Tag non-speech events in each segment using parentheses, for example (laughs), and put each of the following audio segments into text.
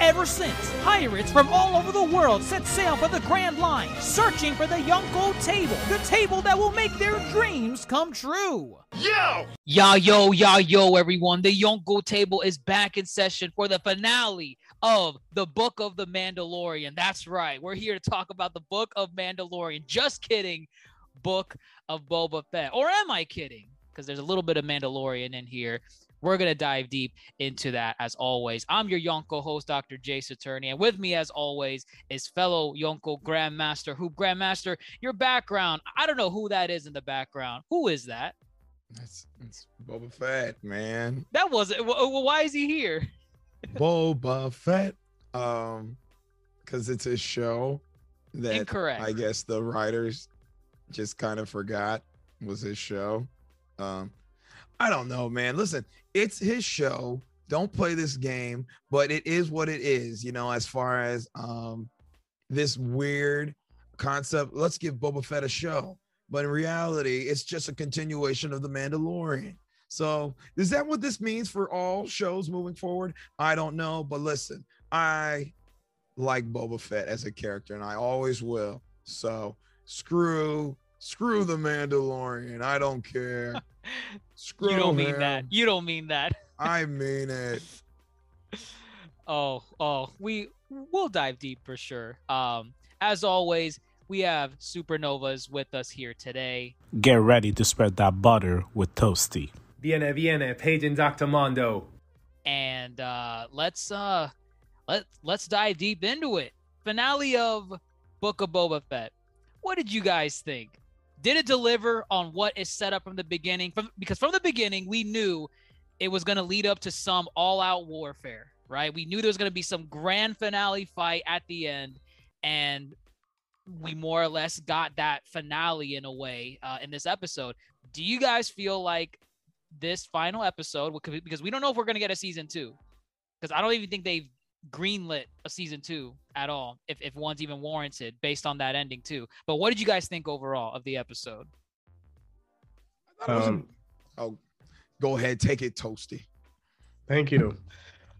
Ever since, pirates from all over the world set sail for the Grand Line, searching for the Yonko table, the table that will make their dreams come true. Yo! Ya yo, ya yo, everyone. The Yonko table is back in session for the finale of the Book of the Mandalorian. That's right. We're here to talk about the Book of Mandalorian. Just kidding. Book of Boba Fett. Or am I kidding? Because there's a little bit of Mandalorian in here. We're going to dive deep into that as always. I'm your Yonko host, Dr. Jace Attorney. And with me, as always, is fellow Yonko Grandmaster, who Grandmaster, your background. I don't know who that is in the background. Who is that? That's it's Boba Fett, man. That wasn't. Why is he here? (laughs) Boba Fett. Um, because it's a show that Incorrect. I guess the writers just kind of forgot was his show. Um, I don't know, man. Listen, it's his show. Don't play this game, but it is what it is, you know, as far as um this weird concept. Let's give Boba Fett a show. But in reality, it's just a continuation of The Mandalorian. So, is that what this means for all shows moving forward? I don't know, but listen, I like Boba Fett as a character and I always will. So, screw screw the Mandalorian. I don't care. Screw you don't mean him. that. You don't mean that. I mean it. (laughs) Oh, oh, we we'll dive deep for sure. Um, as always, we have supernovas with us here today. Get ready to spread that butter with Toasty. Viene, viene, Page and Dr. Mondo. and uh let's uh let let's dive deep into it. Finale of Book of Boba Fett. What did you guys think? Did it deliver on what is set up from the beginning? From because from the beginning we knew it was going to lead up to some all-out warfare, right? We knew there was going to be some grand finale fight at the end, and we more or less got that finale in a way uh, in this episode. Do you guys feel like this final episode because we don't know if we're going to get a season two because I don't even think they've greenlit a season two at all if, if one's even warranted based on that ending too but what did you guys think overall of the episode I thought it was a- Um, oh, go ahead, take it, Toasty. Thank you.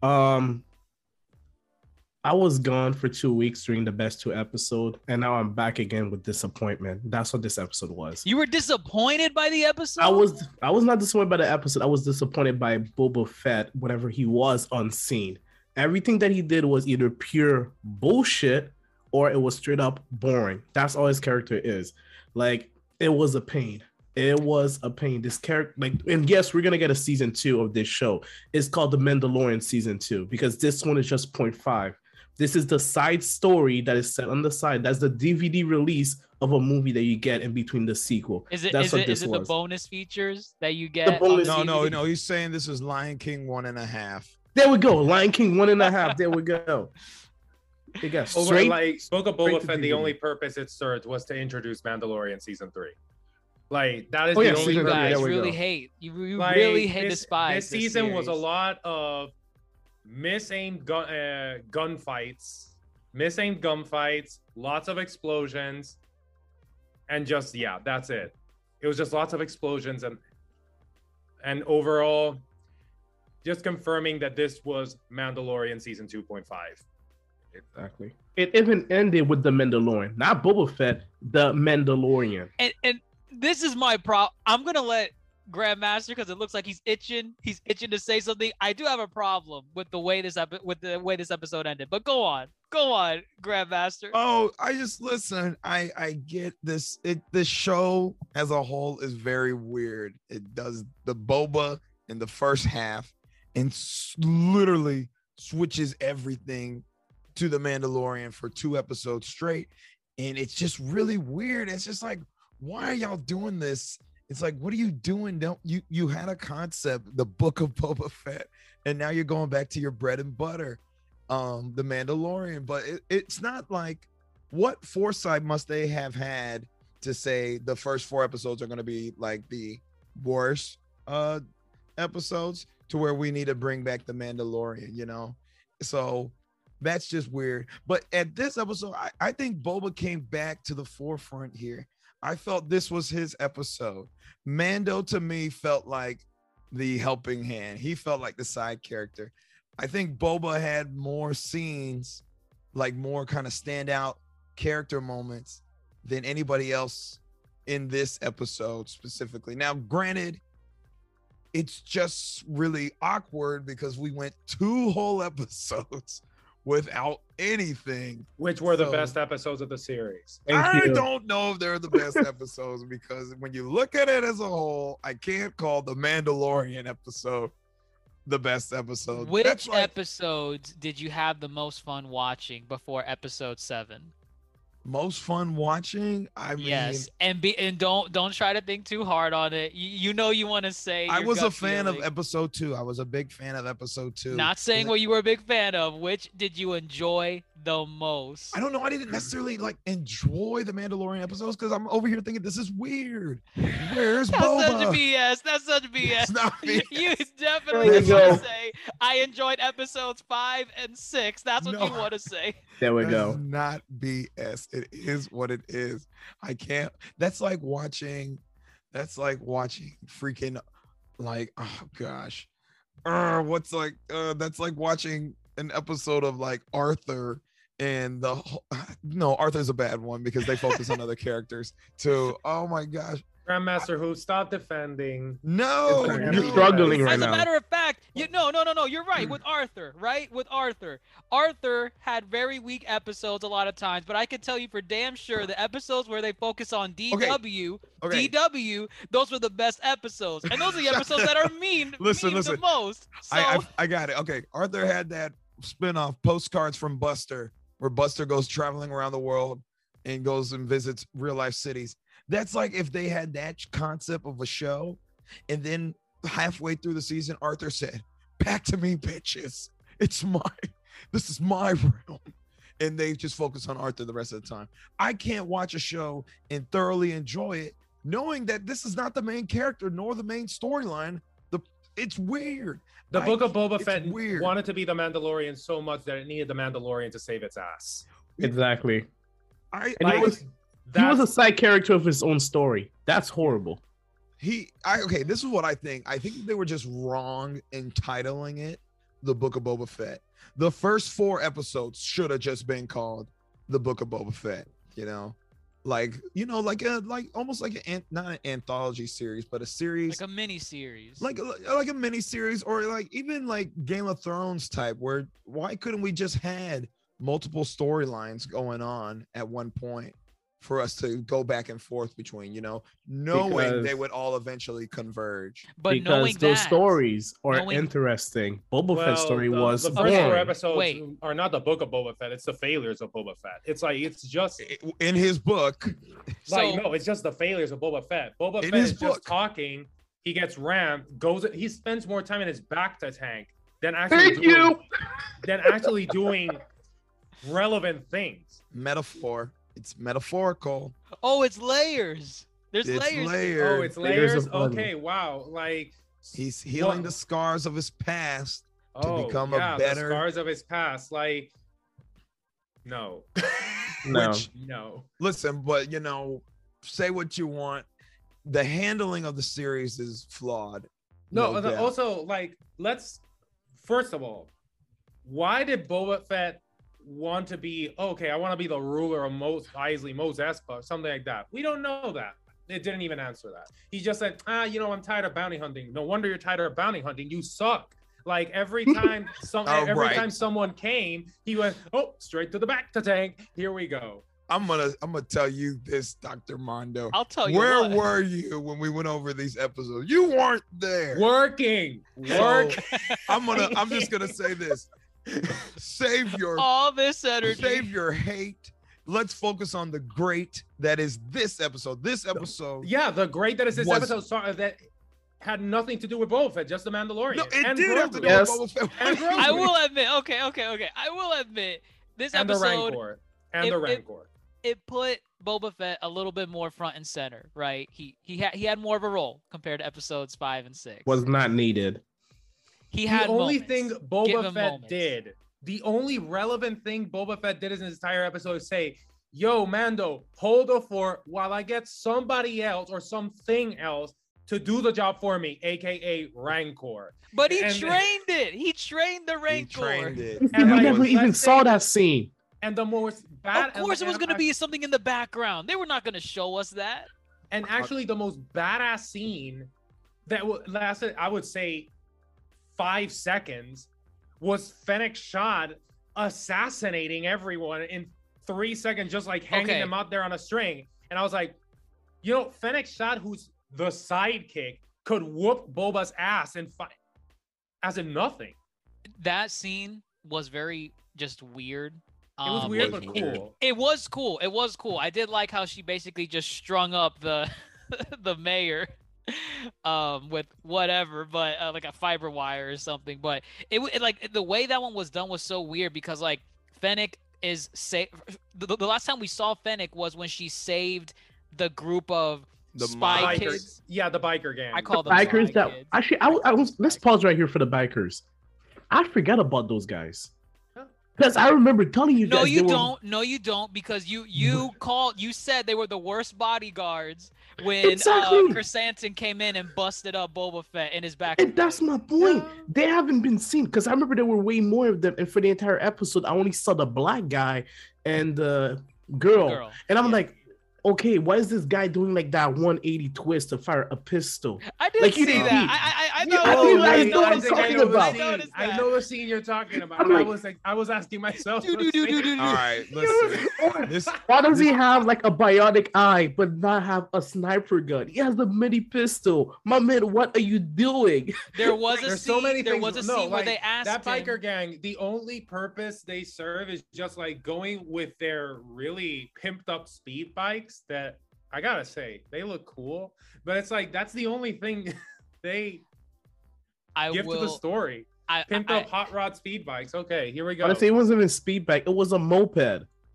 Um, I was gone for two weeks during the best two episode, and now I'm back again with disappointment. That's what this episode was. you were disappointed by the episode I was I was not disappointed by the episode. I was disappointed by Boba Fett whenever he was on scene. Everything that he did was either pure bullshit or it was straight up boring. That's all his character is. Like it was a pain. It was a pain. This character, like, and yes, we're gonna get a season two of this show. It's called The Mandalorian season two because this one is just 0.5. This is the side story that is set on the side. That's the DVD release of a movie that you get in between the sequel. is it That's is what it, this is it the bonus features that you get on bonus- No, no, no. He's saying this is Lion King one and a half. There we go. Lion King one and a half. There we go. It got Over straight. like Book of straight Boba to Fett, the DVD. only purpose it served was to introduce Mandalorian season three. Like that is Oh, the yeah, only season you guys there we really go. hate you, you Like, really hate this, despise This season was a lot of misaimed gun uh, gunfights, misaimed gunfights, lots of explosions, and just yeah, that's it. It was just lots of explosions and and overall, just confirming that this was Mandalorian season two point five. Exactly. It even ended with the Mandalorian, not Boba Fett, the Mandalorian. and and this is my problem. I'm gonna let Grandmaster because it looks like he's itching. He's itching to say something. I do have a problem with the way this epi- with the way this episode ended. But go on, go on, Grandmaster. Oh, I just listen. I I get this. It the show as a whole is very weird. It does the boba in the first half and literally switches everything to the Mandalorian for two episodes straight, and it's just really weird. It's just like, why are y'all doing this? It's like, what are you doing? Don't you you had a concept, the book of Boba Fett, and now you're going back to your bread and butter um the Mandalorian, but it, it's not like what foresight must they have had to say the first four episodes are to be like the worst uh episodes to where we need to bring back the Mandalorian, you know. So that's just weird. But at this episode, I, I think Boba came back to the forefront here. I felt this was his episode. Mando to me felt like the helping hand. He felt like the side character. I think Boba had more scenes, like more kind of standout character moments than anybody else in this episode specifically. Now, granted, it's just really awkward because we went two (laughs) whole episodes without anything. Which were the best episodes of the series. Thank I you. don't know if they're the best (laughs) episodes because when you look at it as a whole, I can't call the Mandalorian episode the best episode. Which like episodes did you have the most fun watching before episode seven? Most fun watching. I mean, yes, and be and don't don't try to think too hard on it. You, you know you want to say. I was a fan of episode two. I was a big fan of episode two. Not saying what you were a big fan of. Which did you enjoy the most? I don't know. I didn't necessarily like enjoy the Mandalorian episodes because I'm over here thinking this is weird. Where's That's such? BS. That's such BS. (laughs) It's not me. You (laughs) definitely There you want to say I enjoyed episodes five and six. That's what you want to say. (laughs) There we That go. is not BS. It is what it is. I can't. That's like watching. That's like watching freaking, like oh gosh, uh, what's like? Uh, that's like watching an episode of like Arthur and the. whole- (laughs) No, Arthur's a bad one because they focus on other characters too. Oh my gosh, Grandmaster Who, stop defending. no, You're struggling right As a matter of fact, you no no no no, you're right with (clears throat) Arthur, right? With Arthur. Arthur had very weak episodes a lot of times, but I can tell you for damn sure the episodes where they focus on DW, Okay, DW, those were the best episodes. And those are the (laughs) episodes that are mean, (laughs) Listen, mean listen. the most. So I, I I got it. Okay, Arthur had that spin-off postcards from Buster, where Buster goes traveling around the world and goes and visits real life cities. That's like if they had that concept of a show, and then halfway through the season, Arthur said, "Back to me, bitches. It's my, this is my realm." And they just focus on Arthur the rest of the time. I can't watch a show and thoroughly enjoy it, knowing that this is not the main character nor the main storyline. The it's weird. The I- Book of Boba Fett weird. wanted to be the Mandalorian so much that it needed the Mandalorian to save its ass. Exactly. I, And he I was he was a side character of his own story. That's horrible. he I okay, this is what I think. I think they were just wrong in titling it the Book of Boba Fett. The first four episodes should have just been called the Book of Boba Fett, you know? Like, you know, like a like almost like an not an anthology series, but a series like a mini series. like like a mini series or like even like Game of Thrones type where why couldn't we just had multiple storylines going on at one point for us to go back and forth between, you know, knowing they would all eventually converge. but because knowing those that, stories are knowing- interesting. Boba Well, Fett's story the, was the first four episodes Wait. are not the Book of Boba Fett. It's the failures of Boba Fett. It's like it's just In his book, like So- no, it's just the failures of Boba Fett. Boba In Fett is book. just talking. He gets rammed. Goes. He spends more time in his bacta tank than actually Thank doing, you. than actually doing relevant things. metaphor, it's metaphorical. Oh, it's layers. There's It's layers. layered. Oh, it's Layers layers. Okay, wow. Like He's healing What- the scars of his past. oh, become a yeah, better- the scars of his past. Like no, (laughs) No. Which no. listen, but you know, say what you want. The handling of the series is flawed. No, no also like let's first of all, why did Boba Fett want to be okay? I want to be the ruler of Mos Eisley, Mos Espa, something like that. We don't know that. It didn't even answer that. He just said, ah, you know, I'm tired of bounty hunting. No wonder you're tired of bounty hunting. You suck. Like every (laughs) time some Oh, every right. time someone came, he went, oh, straight to the bacta tank. Here we go. I'm gonna I'm gonna tell you this, Dr. Mondo. I'll tell you Where what. were you when we went over these episodes? You weren't there. Working, So, work. (laughs) I'm gonna I'm just gonna (laughs) say this. Save your all this energy. save your hate. Let's focus on the great that is this episode. This episode. Yeah, the great that is this Was- episode saw that had nothing to do with Boba Fett, just the Mandalorian. No, it and did have to do Yes. with Boba Fett. And (laughs) Grogu. I will admit. Okay, okay, okay. I will admit this episode. and the episode. Rancor. And if- the if- Rancor. it put Boba Fett a little bit more front and center, right? He he had he had more of a role compared to episodes five and six. Was not needed. He had the only moments. thing Give Boba Fett moments. did, the only relevant thing Boba Fett did in this entire episode is say, "Yo, Mando, hold the fort while I get somebody else or something else to do the job for me, aka Rancor." But he and- trained it. He trained the He Rancor. trained it. We And like, never even let's saw that scene. And the most bad, Of course, it was going to be something in the background. They were not going to show us that. And actually, the most badass scene that wa- lasted, I would say, five seconds was Fennec Shand assassinating everyone in three seconds, just like hanging Okay. them out there on a string. And I was like, you know, Fennec Shand, who's the sidekick, could whoop Boba's ass and fight as in nothing. That scene was very just weird. It was Um, weird, but cool. It was cool. It was cool. I did like how she basically just strung up the (laughs) the mayor (laughs) um with whatever but uh, like a fiber wire or something but it, it like the way that one was done was so weird because like Fennec is say the, the last time we saw Fennec was when she saved the group of The spy mob. kids Bikers. Yeah, the biker gang. I call them Bikers that kids. actually I was. let's pause right here for the bikers. I forgot about those guys. Because I remember telling you no you don't no you don't because you you called you said they were the worst bodyguards when Exactly. uh, Krrsantan came in and busted up Boba Fett in his back And that's my point. They haven't been seen because I remember there were way more of them. And for the entire episode, I only saw the black guy and the girl. girl And I'm Yeah. like, okay, why is this guy doing like that 180 twist to fire a pistol? I did Like, you see didn't that. peep. I I I, I know. Oh, mean, I know what I'm talking about. scene. I know the scene you're talking about. I'm I like- was like, I was asking myself. Do, do, do, do, do, do. All right, (laughs) listen. This (laughs) Why does he have like a bionic eye but not have a sniper gun? He has the mini pistol. My man, what are you doing? (laughs) There was a There's scene. so many there things. was a no, scene where like, they asked that biker him, gang. The only purpose they serve is just like going with their really pimped up speed bikes. That I gotta say, they look cool. But it's like that's the only thing (laughs) they "I give to the story. I, Pimped I, up hot rod speed bikes. Okay, here we go. Honestly, it wasn't even speed bike. It was a moped.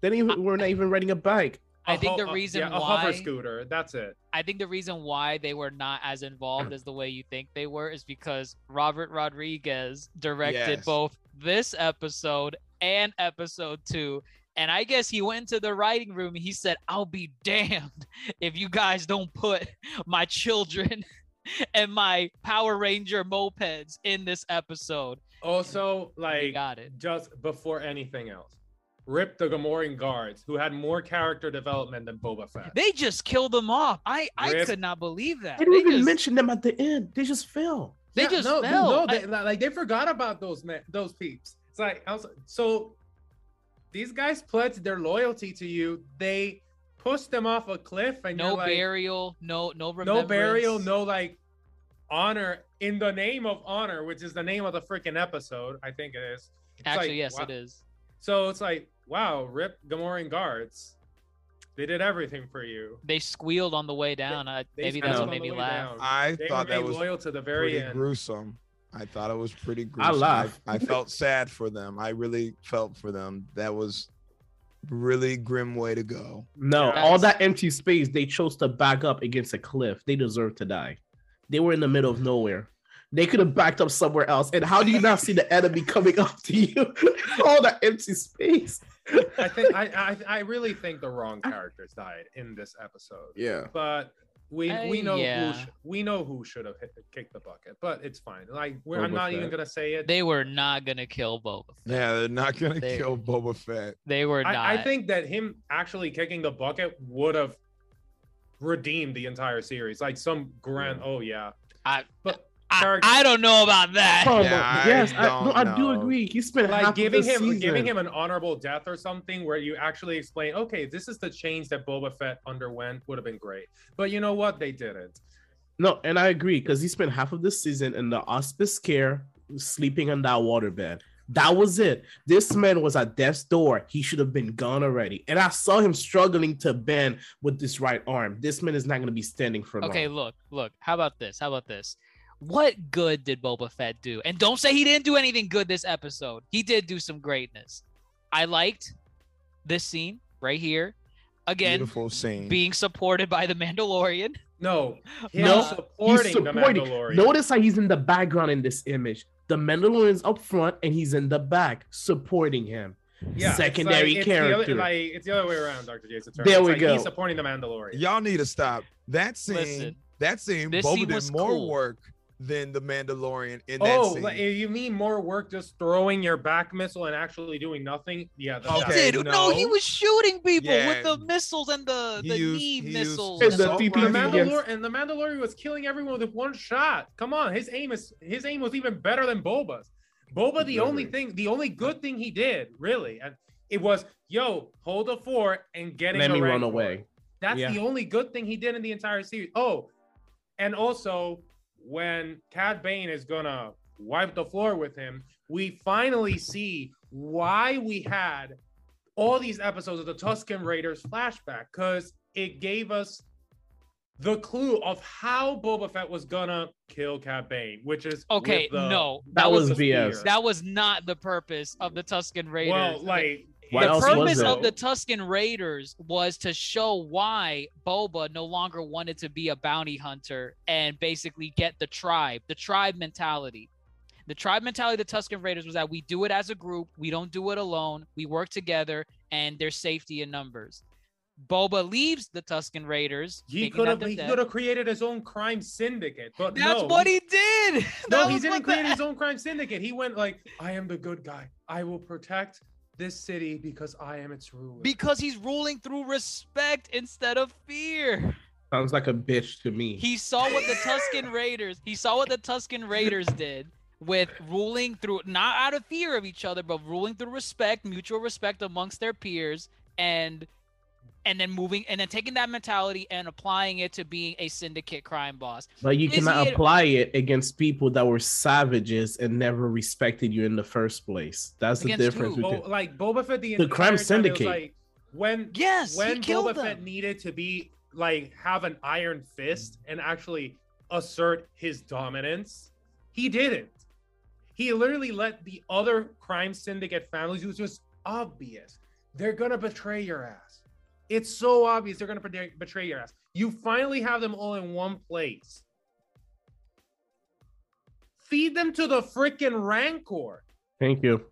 They didn't even, we're not even riding a bike. I A think ho- the uh, reason yeah, a why hover scooter. That's it. I think the reason why they were not as involved as the way you think they were is because Robert Rodriguez directed Yes. both this episode and episode two. And I guess he went into the writing room and he said, I'll be damned if you guys don't put my children (laughs) and my Power Ranger mopeds in this episode. Also, They like got it. just before anything else, rip the Gamorrean guards who had more character development than Boba Fett. They just killed them off. I, I could not believe that. They didn't even just, mention them at the end. They just fell. They Yeah, just no, fell. no, I- they, like they forgot about those men, those peeps. It's like I was so these guys pledged their loyalty to you. They pushed them off a cliff, and no you're like, burial, no no no burial, no like honor in the name of honor, which is the name of the freaking episode. I think it is. It's Actually, like, yes, wow. it is. So it's like, wow, rip Gamorrean guards. They did everything for you. They squealed on the way down. I, They maybe that's what made me laugh. down. I They thought that remained was loyal to the very end. gruesome. I thought it was pretty gruesome. laugh. I, I felt sad for them. I really felt for them. That was really grim way to go. No, Yeah. all that empty space, they chose to back up against a cliff. They deserve to die. They were in the middle of nowhere. They could have backed up somewhere else. And how do you not see the enemy coming (laughs) up to you? (laughs) all that empty space. I think I, I I really think the wrong characters died in this episode. Yeah. But we Uh, we know yeah. who sh- we know who should have hit, kicked the bucket, but it's fine. Like we're, I'm Boba not even gonna say it. They were not gonna kill Boba. Fett. Yeah, they're not gonna They- kill Boba Fett. They were not. I, I think that him actually kicking the bucket would have redeemed the entire series. Like some grand. Oh yeah. I, But I, character- I don't know about that. Yeah, but I yes, I, no, don't I do agree. He spent like of giving the him season. giving him an honorable death or something where you actually explain okay this is the change that boba fett underwent would have been great but you know what they didn't No, and I agree because he spent half of the season in the hospice care, sleeping on that waterbed. That was it. This man was at death's door. He should have been gone already. And I saw him struggling to bend with this right arm. This man is not going to be standing for long. Okay, look, look. How about this? How about this? What good did Boba Fett do? And don't say he didn't do anything good this episode. He did do some greatness. I liked this scene right here. Again, Beautiful scene. being supported by the Mandalorian. No, (laughs) No, supporting, he's supporting. the Mandalorian. Notice how he's in the background in this image. The Mandalorian's up front and he's in the back supporting him. yeah, it's secondary it's the other- character. like it's the other way around, Dr. Jason. Turner. There It's we like go. He's supporting the Mandalorian. Y'all need to stop. That scene, Listen, that scene, this Boba scene did was more cool. work than the Mandalorian in that Oh, scene. like, you mean more work just throwing your back missile and actually doing nothing? Yeah, that's Okay. Dude, no. no, he was shooting people Yeah. with the missiles and the, the used- knee he missiles. And and the the- TP The Yes. Mandalorian and the Mandalorian was killing everyone with one shot. Come on, his aim is his aim was even better than Boba's. Boba, the only thing, the only good thing he did, really, and it was, yo, hold a four and getting Let a me run away. That's Yeah. the only good thing he did in the entire series. Oh, and also when Cad Bane is gonna wipe the floor with him, we finally see why we had all these episodes of the Tusken Raiders flashback because it gave us the clue of how Boba Fett was gonna kill Cad Bane, which is Okay, the- no, That was the BS. spear. that was not the purpose of the Tusken Raiders. well, like What the purpose of the Tusken Raiders was to show why Boba no longer wanted to be a bounty hunter and basically get the tribe, the tribe mentality. The tribe mentality of the Tusken Raiders was that we do it as a group, we don't do it alone, we work together, and there's safety in numbers. Boba leaves the Tusken Raiders. he could have he could have created his own crime syndicate, but That's no, what he did. (laughs) No, he didn't create the- his (laughs) own crime syndicate. He went like, I am the good guy. I will protect this city because I am its ruler. because he's ruling through respect instead of fear. Sounds like a bitch to me. He saw what the Tusken Raiders, he saw what the Tusken Raiders did with ruling through not out of fear of each other, but ruling through respect, mutual respect amongst their peers, and and then moving and then taking that mentality and applying it to being a syndicate crime boss. But you Is cannot he- apply it against people that were savages and never respected you in the first place. That's the difference between. Bo- like Boba Fett, the, The crime entire time, it syndicate. Like when Yes, when he killed Boba Fett needed to be like have an iron fist and actually assert his dominance, he didn't. He literally let the other crime syndicate families, it was just obvious. They're gonna betray your ass. It's so obvious they're gonna betray, betray your ass. You finally have them all in one place. Feed them to the freaking Rancor. Thank you.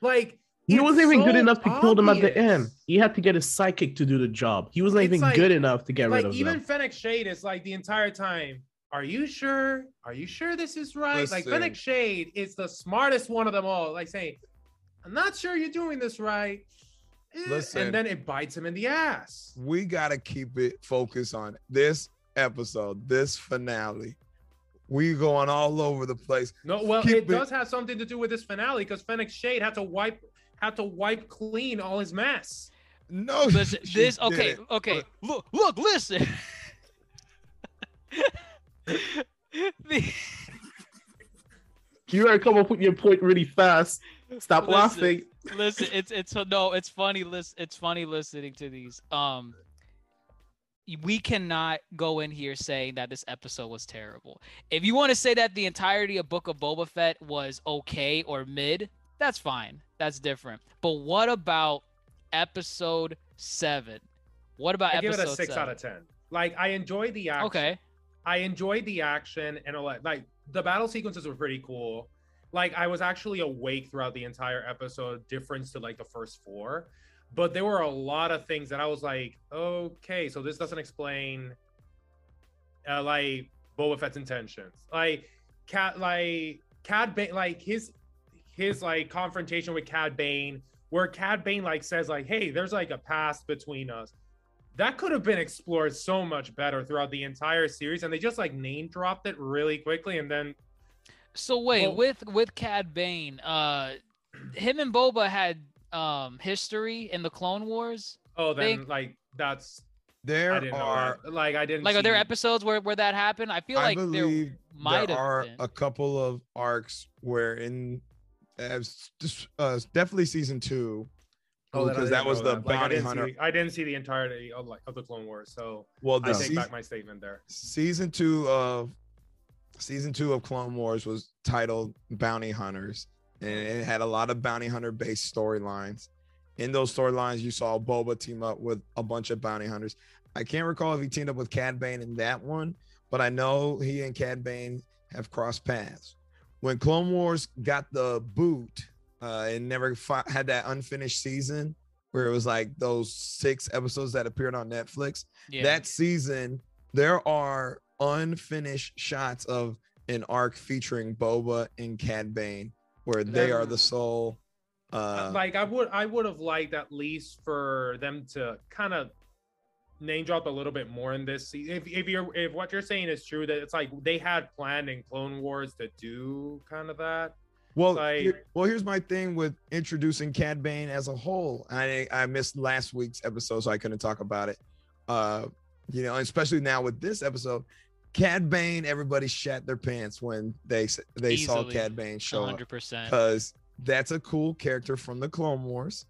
Like He wasn't even good enough to kill them at the end. He had to get his psychic to do the job. He wasn't It's even like- good enough to get like rid of even them. Even Fennec Shand is like the entire time. Are you sure? Are you sure this is right? Like Listen. Fennec Shand is the smartest one of them all. Like saying, "I'm not sure you're doing this right," Listen. and then it bites him in the ass. we gotta keep it focused on this episode, this finale. We going all over the place. No, well, it it- does have something to do with this finale because Fennec Shand had to wipe had to wipe clean all his mess. No, Listen, she this okay, didn't. okay. Look, look, listen. The- (laughs) You gotta come up with your point really fast. Stop Listen. laughing. Listen it's it's no it's funny listen it's funny listening to these um we cannot go in here saying that this episode was terrible if you want to say that the entirety of book of boba fett was okay or mid that's fine that's different but what about episode seven what about I give episode it a six seven? out of ten. Like I enjoyed the action. okay I enjoyed the action and all that. Like the battle sequences were pretty cool. Like I was actually awake throughout the entire episode, difference to like the first four. But there were a lot of things that I was like, okay, so this doesn't explain uh, like Boba Fett's intentions. Like Cat like Cad Bane like his his like confrontation with Cad Bane, where Cad Bane like says, like, hey, there's like a past between us that could have been explored so much better throughout the entire series and they just like name dropped it really quickly and then so wait Well- with with cad bane uh him and boba had um history in the clone wars oh then Think- like that's There i didn't are know that. like i didn't like are there see- episodes where, where that happened i feel I like there believe might there have are been. a couple of arcs where in as just, uh, definitely season two Oh, then because didn't that was know the Like, I bounty didn't hunter. See, I didn't see the entirety of like of the Clone Wars, so well, I take seas- back my statement there. season two of season two of Clone Wars was titled Bounty Hunters, and it had a lot of bounty hunter based storylines. in those storylines, you saw Boba team up with a bunch of bounty hunters. I can't recall if he teamed up with Cad Bane in that one, but I know he and Cad Bane have crossed paths. When Clone Wars got the boot uh, and never had that unfinished season where it was like those six episodes that appeared on Netflix, Yeah. that season, there are unfinished shots of an arc featuring Boba and Cad Bane where they are the sole. Uh, like I would I would have liked at least for them to kind of name drop a little bit more in this if if you're if what you're saying is true that it's like they had planned in Clone Wars to do kind of that. Well, Like- here- well, here's my thing with introducing Cad Bane as a whole. I I missed last week's episode, so I couldn't talk about it. Uh, you know, especially now with this episode, Cad Bane, everybody shat their pants when they s- they saw Cad Bane show up 100%. because that's a cool character from the Clone Wars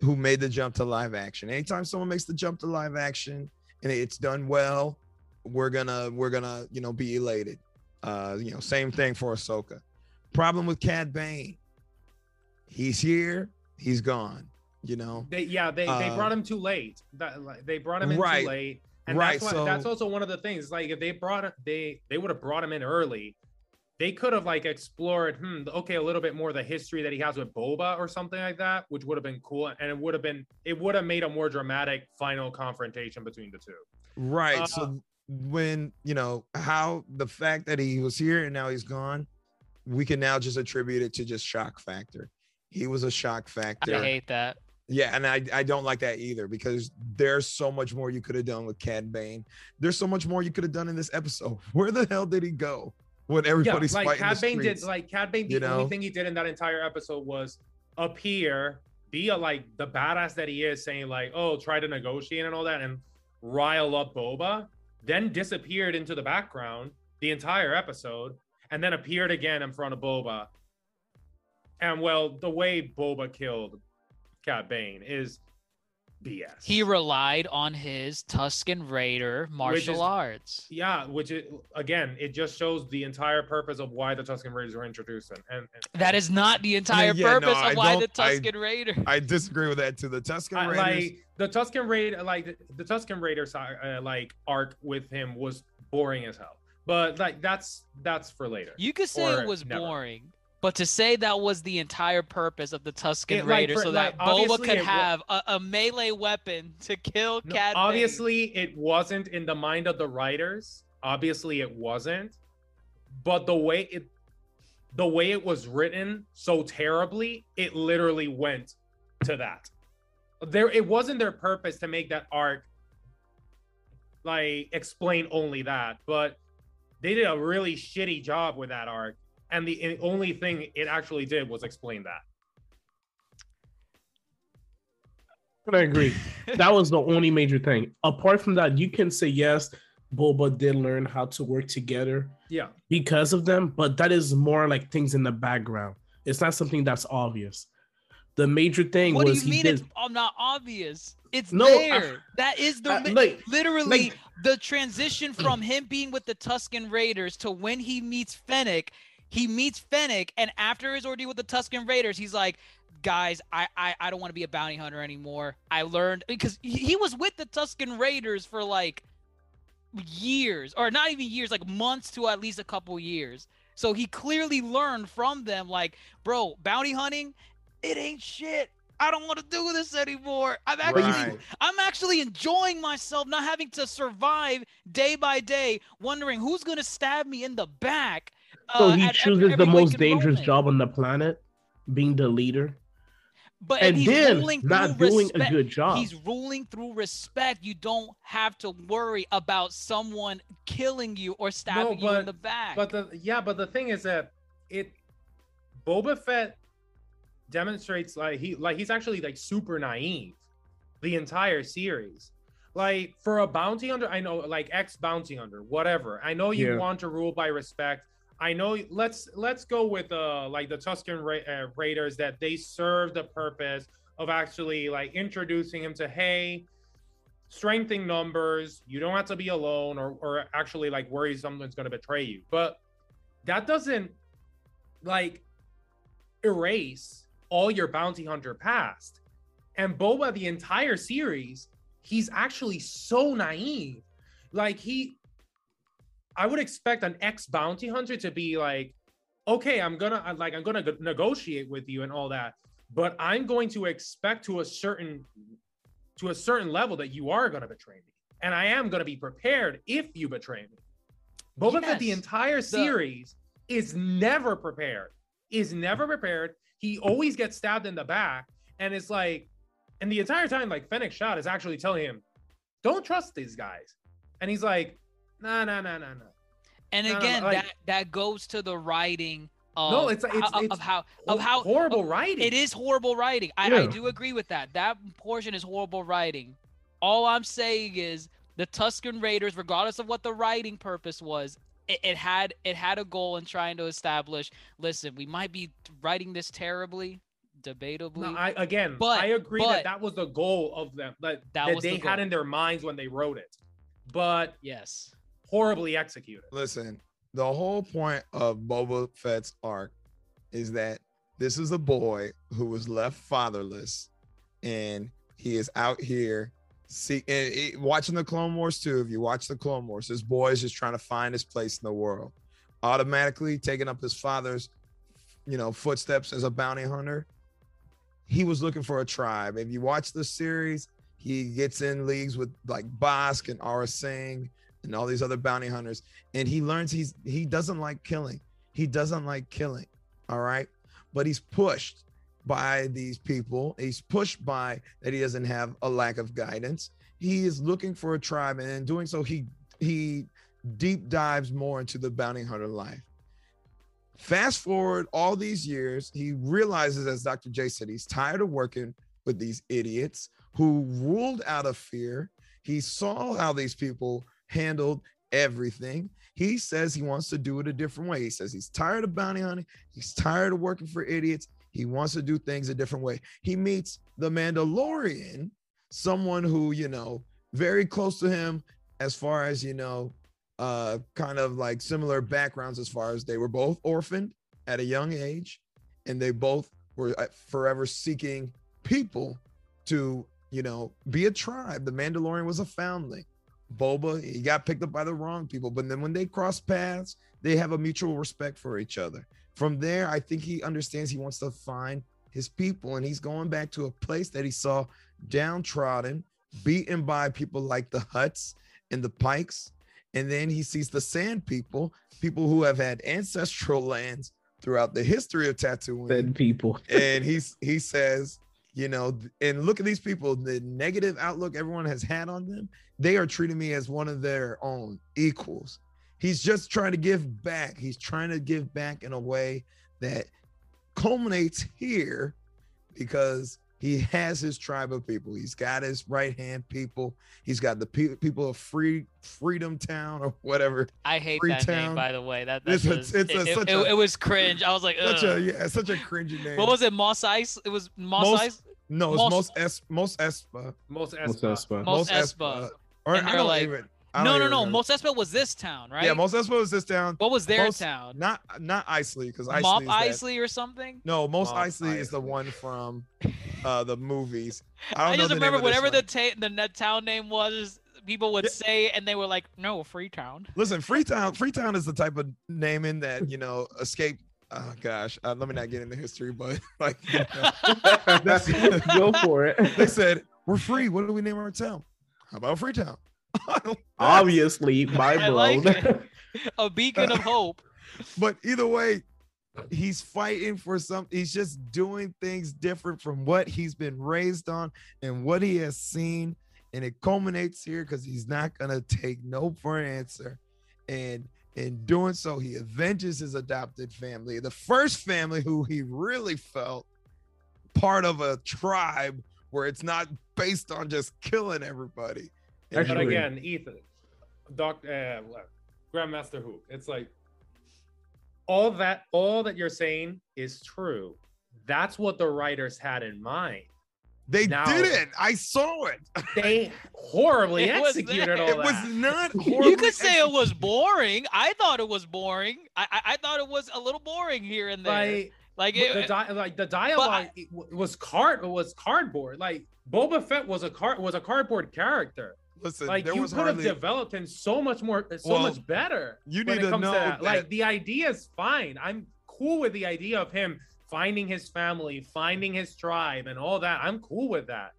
who made the jump to live action. Anytime someone makes the jump to live action and it's done well, we're gonna we're gonna you know be elated. Uh, you know, same thing for Ahsoka. Problem with Cad Bane, he's here, he's gone. You know, They yeah they, they Uh, brought him too late. They brought him in Right. too late. And Right, that's why, that's also one of the things. Like if they brought it, they they would have brought him in early. They could have like explored, hmm, okay, a little bit more of the history that he has with Boba or something like that, which would have been cool, and it would have been it would have made a more dramatic final confrontation between the two. right? Uh, so when you know how the fact that he was here and now he's gone, we can now just attribute it to just shock factor. He was a shock factor. I hate that. Yeah, and I, I don't like that either because there's so much more you could have done with Cad Bane. There's so much more you could have done in this episode. (laughs) Where the hell did he go when everybody's yeah, like fighting Cad Bane did. Like Cad Bane, the you know? only thing he did in that entire episode was appear, be a like the badass that he is, saying like, "Oh, try to negotiate and all that," and rile up Boba. Then disappeared into the background the entire episode, and then appeared again in front of Boba. And well, the way Boba killed Cad Bane is BS. He relied on his Tusken Raider martial is- arts. yeah, which it, again, it just shows the entire purpose of why the Tusken Raiders were introduced. And, and, and That is not the entire yeah, no, purpose I of why the don't- I- Tusken Raider. I disagree with that To The Tusken I- Raiders. like the Tusken Raider, like the, the Tusken Raiders, uh, like arc with him was boring as hell. But like that's that's for later. You could say Or it was never. boring, but to say that was the entire purpose of the Tusken It, like, Raider, for- so that like, Boba could have a, a melee weapon to kill No, Cad Bane. obviously, it wasn't in the mind of the writers. Obviously, it wasn't. But the way it, the way it was written so terribly, it literally went to that. There, it wasn't their purpose to make that arc like explain only that, but they did a really shitty job with that arc. And the only thing it actually did was explain that. I agree. (laughs) that was the only major thing. Apart from that, you can say yes, Boba did learn how to work together Yeah. because of them, but that is more like things in the background. It's not something that's obvious. The major thing what do was you he mean did. it's oh, not obvious? It's No, I- that is the li- like- literally like- the transition from him being with the Tusken Raiders to when he meets Fennec. He meets Fennec, and after his ordeal with the Tusken Raiders, he's like, "Guys, I I, I don't want to be a bounty hunter anymore. I learned because he, was with the Tusken Raiders for like years, or not even years, like months to at least a couple years. So he clearly learned from them, like, bro, bounty hunting, it ain't shit. I don't want to do this anymore. I'm actually Right. I'm actually enjoying myself, not having to survive day by day, wondering who's gonna stab me in the back. So uh, he at every- chooses the most dangerous moment. job on the planet, being the leader, but and he's then ruling not through doing respect. a good job. He's ruling through respect. You don't have to worry about someone killing you or stabbing you in the back. But the yeah, but the thing is that it Boba Fett demonstrates like he like he's actually like super naive the entire series. Like for a bounty hunter, I know like ex bounty hunter, whatever. I know you Yeah. want to rule by respect. I know let's let's go with uh like the Tusken Ra- uh, Raiders that they serve the purpose of actually like introducing him to hey strength in numbers. You don't have to be alone or or actually like worry someone's going to betray you. But that doesn't like erase all your bounty hunter past. And Boba, the entire series, he's actually so naive. Like he, I would expect an ex bounty hunter to be like, okay, I'm gonna like I'm gonna negotiate with you and all that, but I'm going to expect to a certain to a certain level that you are gonna betray me, and I am gonna be prepared if you betray me. Boba Fett, the entire series is never prepared. Is never prepared. He always gets stabbed in the back, and it's like, and the entire time, like Fennec Shand is actually telling him, "Don't trust these guys," and he's like, "Nah, no, no, no, no. And No, no, again, like- that that goes to the writing of No, it's- it's- how- it's of how of how horrible of- writing. It is horrible writing. I, I do agree with that. That portion is horrible writing. All I'm saying is the Tusken Raiders, regardless of what the writing purpose was, it, it had it had a goal in trying to establish. Listen, we might be writing this terribly, debatably. No, I again, But- I agree but- that that was the goal of them that, That that, was the they had in their minds when they wrote it, but yes. Horribly executed. Listen, the whole point of Boba Fett's arc is that this is a boy who was left fatherless, and he is out here. See, and it- watching the Clone Wars too. If you watch the Clone Wars, this boy is just trying to find his place in the world. Automatically taking up his father's, you know, footsteps as a bounty hunter. He was looking for a tribe. If you watch the series, he gets in leagues with like Bossk and Aurra Sing and all these other bounty hunters and he learns he's he doesn't like killing. He doesn't like killing all right? But he's pushed by these people. He's pushed by that he doesn't have a lack of guidance. He is looking for a tribe and in doing so he he deep dives more into the bounty hunter life. Fast forward all these years he realizes as dr j said he's tired of working with these idiots who ruled out of fear. He saw how these people handled everything. He says he wants to do it a different way. He says he's tired of bounty hunting. He's tired of working for idiots. He wants to do things a different way. He meets the Mandalorian, someone who, you know, very close to him as far as, you know, uh kind of like similar backgrounds as far as they were both orphaned at a young age and they both were uh, forever seeking people to, you know, be a tribe. The Mandalorian was a foundling. Boba, he got picked up by the wrong people, but then when they cross paths, they have a mutual respect for each other. From there, I think he understands he wants to find his people, and he's going back to a place that he saw downtrodden, beaten by people like the Hutts and the Pikes. And then he sees the Sand people, people who have had ancestral (laughs) lands throughout the history of Tatooine Dead people. and he's he says you know and look at these people the negative outlook everyone has had on them they are treating me as one of their own equals. He's just trying to give back. He's trying to give back in a way that culminates here because he has his tribe of people he's got his right hand people he's got the pe- people of free freedom town or whatever I hate that Freetown. name, by the way. That It's that's a- a, it's a- it, such it, a- it was cringe. I was like, such Ugh. a yeah such a cringy name what was it? Moss Ice? It was Moss Most- Ice. no it's Mos- most es most espa Most Espa. that spot? Mos Mos Espa. Or And I don't like- even. I No, no, no. know. Mos Espa was this town, right? Yeah, Mos Espa was this town. What was their Mos- town? Not not Eisley because Eisley. Mop is that- Eisley or something? No, Mos Mos Eisley is the one from (laughs) uh the movies. I don't I, just the remember of this whatever the ta- the net town name was, people would Yeah. say, and they were like, "No, Freetown." Listen, Freetown. Freetown is the type of naming that you know escape. Oh gosh, uh, let me not get into history, but (laughs) like you know, (laughs) (laughs) Go for it. they said we're free. What do we name our town? How about Freetown? Obviously, my I bro. like. A beacon of hope. but either way he's fighting for something he's just doing things different from what he's been raised on and what he has seen and it culminates here because he's not gonna take no for an answer and in doing so he avenges his adopted family the first family who he really felt part of a tribe where it's not based on just killing everybody And But again, Ethan, Doc, uh. Grandmaster Hoop. It's like all that, all that you're saying is true. That's what the writers had in mind. they Now- didn't i saw it They horribly (laughs) It was executed there. all it was that. not (laughs) You could say it was boring. I thought it was boring. I I, I thought it was a little boring here and there. like Like But the it, di- like the dialogue it w- was card was cardboard. Like Boba Fett was a card was a cardboard character. Listen, Like there you was could have developed him so much more, so Well, much better. you need to know that. Like the idea is fine. I'm cool with the idea of him finding his family, finding his tribe, and all that. I'm cool with that.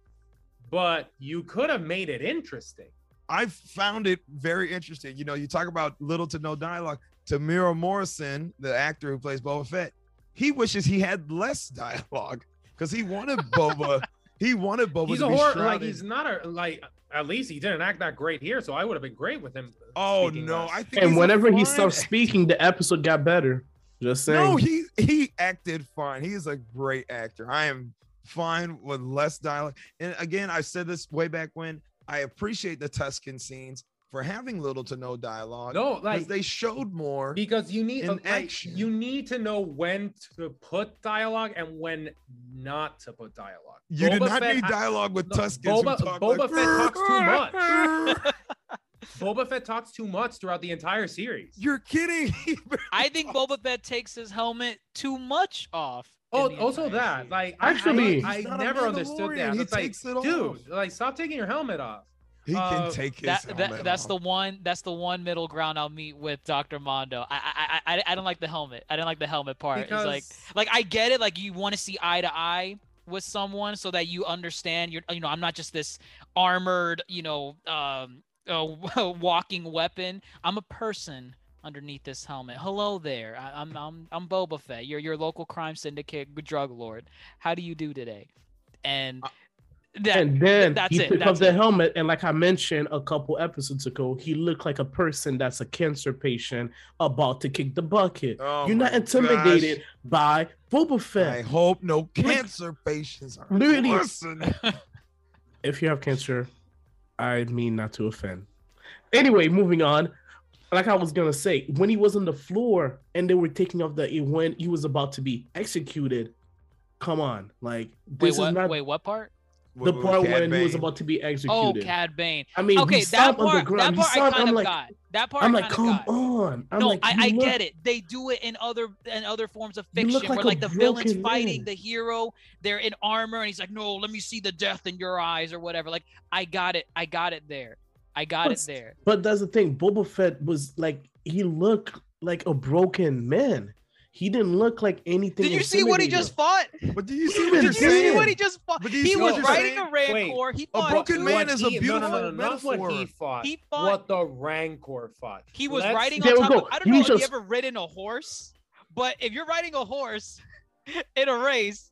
But you could have made it interesting. I found it very interesting. You know, you talk about little to no dialogue. Temuera Morrison, the actor who plays Boba Fett, he wishes he had less dialogue because he wanted Boba. (laughs) he wanted Boba he's to a be horror. Like he's not a like. At least he didn't act that great here, so I would have been great with him. Oh no! less. I think And whenever he stopped speaking, the episode got better. Just saying. No, he he acted fine. He is a great actor. I am fine with less dialogue. And again, I said this way back when. I appreciate the Tusken scenes for having little to no dialogue. no, like they showed more. because you need in like, action. you need to know when to put dialogue and when not to put dialogue. You did not Fett need dialogue with No, Tuskens. Boba- who talk Boba like, Fett talks too much. (laughs) Boba Fett talks too much throughout the entire series. You're kidding. (laughs) I think Boba Fett takes his helmet too much off. Oh, also that, series. like, I- Actually- I, He's I never understood that. He It's like, takes it off. dude, like, stop taking your helmet off. he Uh, can take his that, helmet that that's off. the one that's the one middle ground I'll meet with Dr. Mondo. I I I, I don't like the helmet. I didn't like the helmet part. Because It's like like I get it. Like you want to see eye to eye with someone so that you understand. You're you know I'm not just this armored you know um (laughs) walking weapon. I'm a person underneath this helmet. Hello there. I, I'm I'm I'm Boba Fett. You're your local crime syndicate drug lord. How do you do today? And that, and then that's he it, took that's off the it. helmet, and like I mentioned a couple episodes ago, he looked like a person that's a cancer patient about to kick the bucket. Oh You're not my intimidated by Boba Fett. I hope no cancer patients are Literally- listening. (laughs) If you have cancer, I mean not to offend. Anyway, moving on. Like I was gonna say, when he was on the floor and they were taking off the when he was about to be executed, come on, like this is what? not Wait what part? The With- part with Cad when he was about to be executed. Oh, executed. Cad Bane. I mean, okay, that him on the part, that part saw I kind I'm of like, got. That part I'm like, come got. on. I'm no, like, I, I look- get it. They do it in other in other forms of fiction, look where like like the villain's broken fighting the hero. They're in armor, and he's like, "No, let me see the death in your eyes," or whatever. Like, I got it. I got it there. I got But it there. But that's the thing. Boba Fett was like he looked like a broken man. He didn't look like anything. Did you see what he just fought? But do you see Even what you're Did you see what he just fought? But do you He was riding saying? a rancor. He fought A fought. broken two- man What is a he- no, no, no, beautiful not what he metaphor. fought. He fought- What the Rancor fought. He was Let's- riding on top. go. Of, I don't He know was if you ever ridden a horse, but if you're riding a horse (laughs) in a race,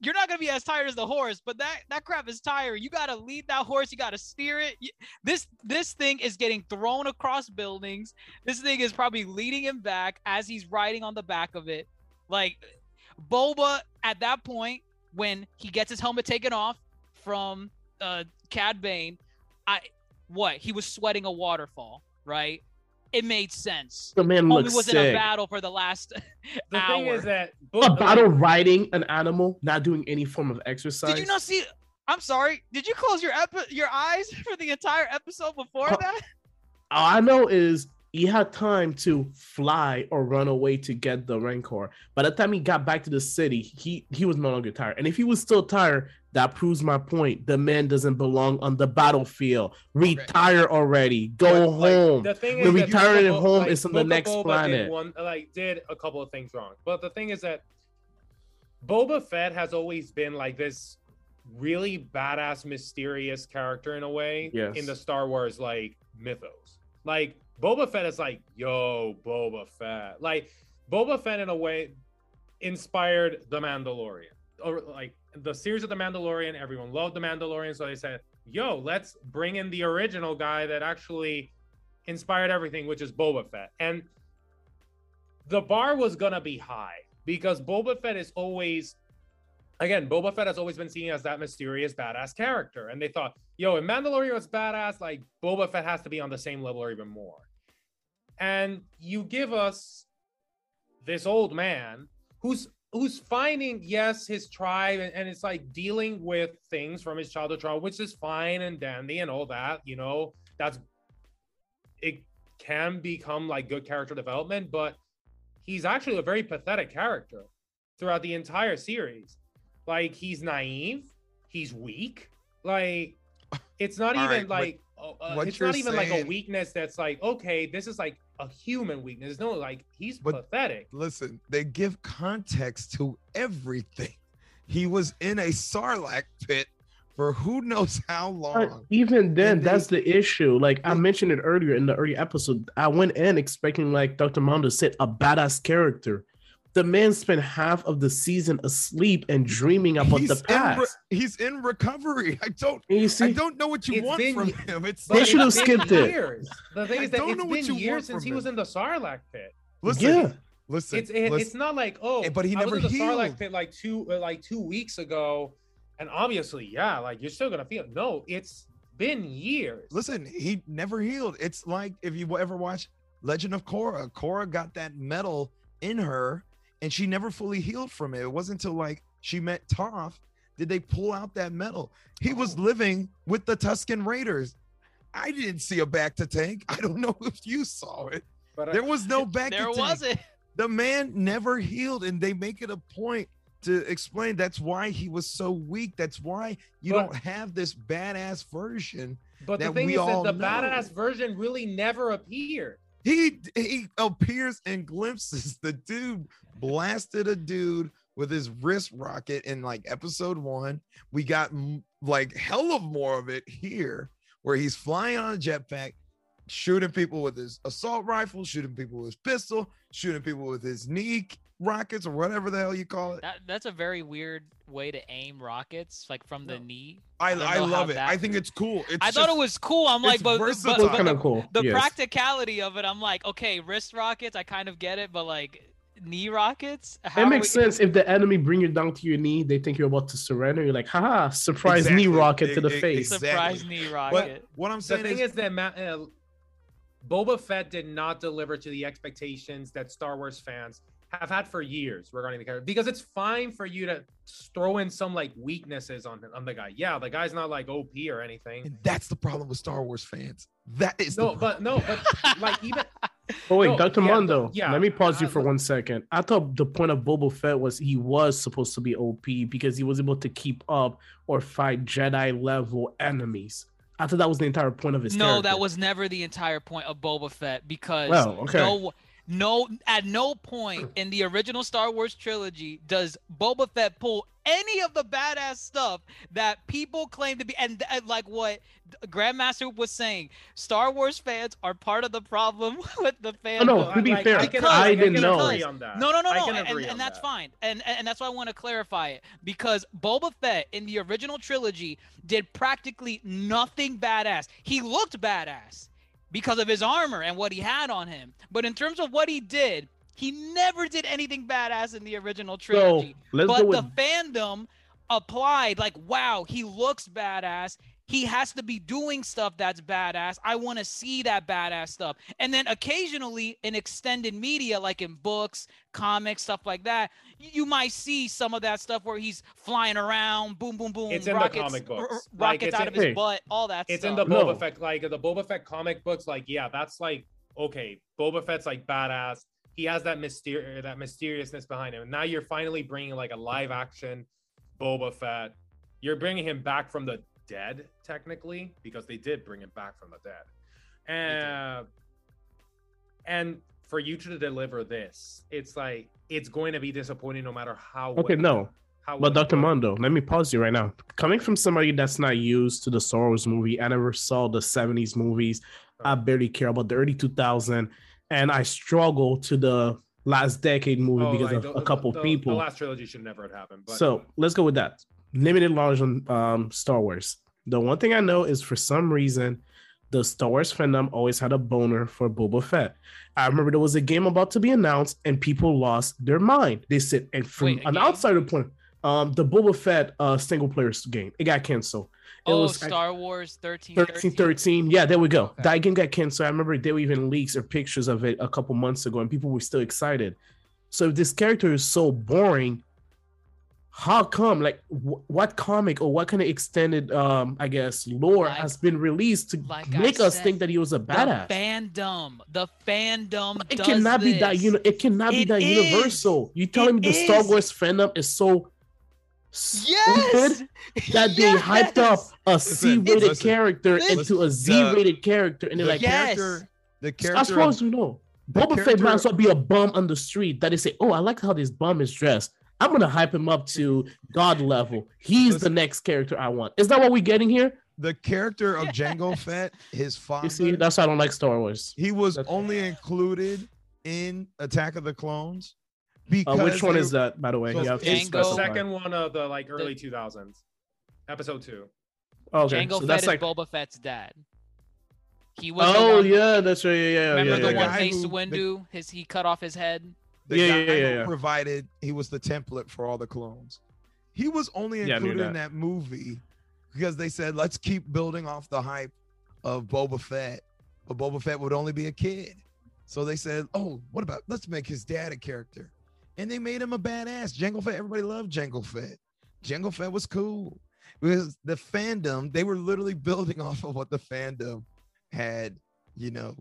you're not gonna be as tired as the horse. But that that crap is tired. You gotta lead that horse. You gotta steer it. This this thing is getting thrown across buildings. This thing is probably leading him back as he's riding on the back of it. Like Boba at that point when he gets his helmet taken off from uh, Cad Bane, I what he was sweating a waterfall, right? It made sense. The man Homie looks was in a battle for the last (laughs) The hour. thing is that A battle riding an animal, not doing any form of exercise. Did you not see? I'm sorry. Did you close your epi- your eyes (laughs) for the entire episode before Oh, that? All I know is he had time to fly or run away to get the Rancor. By the time he got back to the city, he he was no longer tired. And if he was still tired, that proves my point. The man doesn't belong on the battlefield. Retire already. Go But, like, home. the thing The is that returning Book of home Bo- is on the next Boba planet. Did one, like did a couple of things wrong, but the thing is that Boba Fett has always been like this really badass, mysterious character in a way Yes. in the Star Wars like mythos. Like Boba Fett is like, yo, Boba Fett. Like Boba Fett in a way inspired the Mandalorian. Or like the series of the Mandalorian, everyone loved the Mandalorian, so they said, yo, let's bring in the original guy that actually inspired everything, which is Boba Fett. And the bar was gonna be high because Boba Fett is always again, Boba Fett has always been seen as that mysterious badass character. And they thought, yo, if Mandalorian was badass, like Boba Fett has to be on the same level or even more. And you give us this old man who's who's finding, yes, his tribe, and, and it's like dealing with things from his childhood trauma, which is fine and dandy and all that, you know, that's it can become like good character development, but he's actually a very pathetic character. throughout the entire series. Like he's naive, he's weak. Like it's not even right, like oh, uh, it's not even like a weakness that's like okay, this is like a human weakness. No, like he's But- pathetic. Listen, they give context to everything. He was in a sarlacc pit for who knows how But long. even then, And they- that's the issue. Like I mentioned it earlier in the early episode, I went in expecting like Dr. Mondo said a badass character. The man spent half of the season asleep and dreaming about he's the in re- past. he's in recovery. I don't. And you I don't know what you want been from him. It's They But should have it's been skipped it. Years. The thing is that don't it's what been you years since he was in the Sarlacc pit. listen. yeah. Listen. It's it, listen. it's not like oh, but he I was never in the healed. Sarlacc pit like two uh, like two weeks ago, and obviously, yeah, like you're still gonna feel. No, it's been years. Listen, he never healed. It's like if you ever watch Legend of Korra, Korra got that metal in her and she never fully healed from it. It wasn't until like she met Toph did they pull out that metal. He was Oh. living with the Tusken Raiders. I didn't see a bacta tank. I don't know if you saw it. but There was no back there to tank. wasn't. The man never healed, and they make it a point to explain that's why he was so weak. That's why you But- don't have this badass version but the thing we is that the know. badass version really never appeared. He he appears in glimpses. The dude blasted a dude with his wrist rocket in like episode one. We got like hell of more of it here, where he's flying on a jetpack, shooting people with his assault rifle, shooting people with his pistol, shooting people with his knee rockets or whatever the hell you call it. That that's a very weird way to aim rockets, like from the No. knee. I, I I love it. that- I think it's cool. It's I thought it was cool. I'm like, it's but, but, versatile. but, It's kind the, of cool. the yes. practicality of it, I'm like, okay, wrist rockets, I kind of get it, but like knee rockets, how It makes we- sense if the enemy bring you down to your knee, they think you're about to surrender. You're like, haha, surprise Exactly. knee rocket to the e- face. exactly. Surprise knee But rocket. what I'm saying The thing is, is that Ma- uh, Boba Fett did not deliver to the expectations that Star Wars fans have had for years regarding the character. Because it's fine for you to throw in some like weaknesses on on the guy. Yeah, the guy's not like OP or anything. and that's the problem with Star Wars fans. That is No, the but no, but like even (laughs) Oh wait, No, Dr. yeah, Mondo. yeah, Let me pause you uh, for one second. I thought the point of Boba Fett was he was supposed to be OP because he was able to keep up or fight Jedi level enemies. I thought that was the entire point of his No, that was never the entire point of Boba Fett because Well, okay. no no at no point in the original Star Wars trilogy does Boba Fett pull any of the badass stuff that people claim to be and, and like what Grandmaster was saying, Star Wars fans are part of the problem (laughs) with the fans. Oh, no, to be like, fair, I, can, Because- I I didn't know. agree on that. No, no, no, no, can and, and that's that. fine, and, and and that's why I want to clarify it because Boba Fett in the original trilogy did practically nothing badass. He looked badass because of his armor and what he had on him, but in terms of what he did, he never did anything badass in the original trilogy. let's but go with the fandom applied like, wow, he looks badass. He has to be doing stuff that's badass. I want to see that badass stuff. And then occasionally in extended media, like in books, comics, stuff like that, you might see some of that stuff where he's flying around, boom, boom, boom, It's in the rockets, comic r- r- books. Like, rockets out in- of his Hey. butt, all that stuff. It's stuff. in the Boba No. Fett, like the Boba Fett comic books. Like, yeah, that's like okay. Boba Fett's like badass. He has that myster- that mysteriousness behind him. Now you're finally bringing like a live action Boba Fett. You're bringing him back from the dead, technically, because they did bring him back from the dead. And uh, and for you to deliver this, it's like it's going to be disappointing no matter how. Okay, well- no. How But well- Dr. Mondo, let me pause you right now. Coming from somebody that's not used to the Star Wars movie, I never saw the 70s movies. I oh. barely care about the early 2000 and I struggle to the last decade movie Oh, because like of the- a couple the- people. The last trilogy should never have happened. But So let's go with that. Limited launch on um, Star Wars. The one thing I know is for some reason, the Star Wars fandom always had a boner for Boba Fett. I remember there was a game about to be announced and people lost their mind. They said, and from Wait, an outsider point, um, the Boba Fett uh, single player game, it got canceled. It oh, was Star Wars 13, 13, 13. Yeah, there we go. Okay. That game got canceled. I remember there were even leaks or pictures of it a couple months ago, and people were still excited. So if this character is so boring, how come like wh- what comic or what kind of extended um i guess lore Like- has been released to like I make us said, think that he was a badass The fandom, the fandom. it does cannot be that you know it cannot be It that is. universal you telling me It the star wars fandom is so stupid Yes, that they (laughs) hyped up Yes! a Listen, c-rated listen, character listen. into a z-rated character and they're the like Yes. character, the as character, far of- as we know the Boba Fett might as well be a bum on the street that they say, Oh, I like how this bum is dressed. I'm gonna hype him up to God level. He's the next character I want. Is that what we're getting here? the character of (laughs) Jango Fett, his father. You see, that's why I don't like Star Wars. he was that's- only included in Attack of the Clones Uh, which one they- is that, by the way? So You have The second one of the like early 2000s, episode two. Okay, Jango so Fett that's is like. Boba Fett's dad. He was. the Oh one- yeah, that's right. Yeah, yeah, Remember yeah. the yeah, one yeah. guy the- Windu? His he cut off his head. The Yeah, guy yeah, yeah, who yeah. provided he was the template for all the clones. He was only included in that. that movie because they said let's keep building off the hype of Boba Fett, but Boba Fett would only be a kid. So they said, "Oh, what about let's make his dad a character," and they made him a badass. Jango Fett. Everybody loved Jango Fett. Jango Fett was cool because the fandom they were literally building (laughs) off of what the fandom had, you know,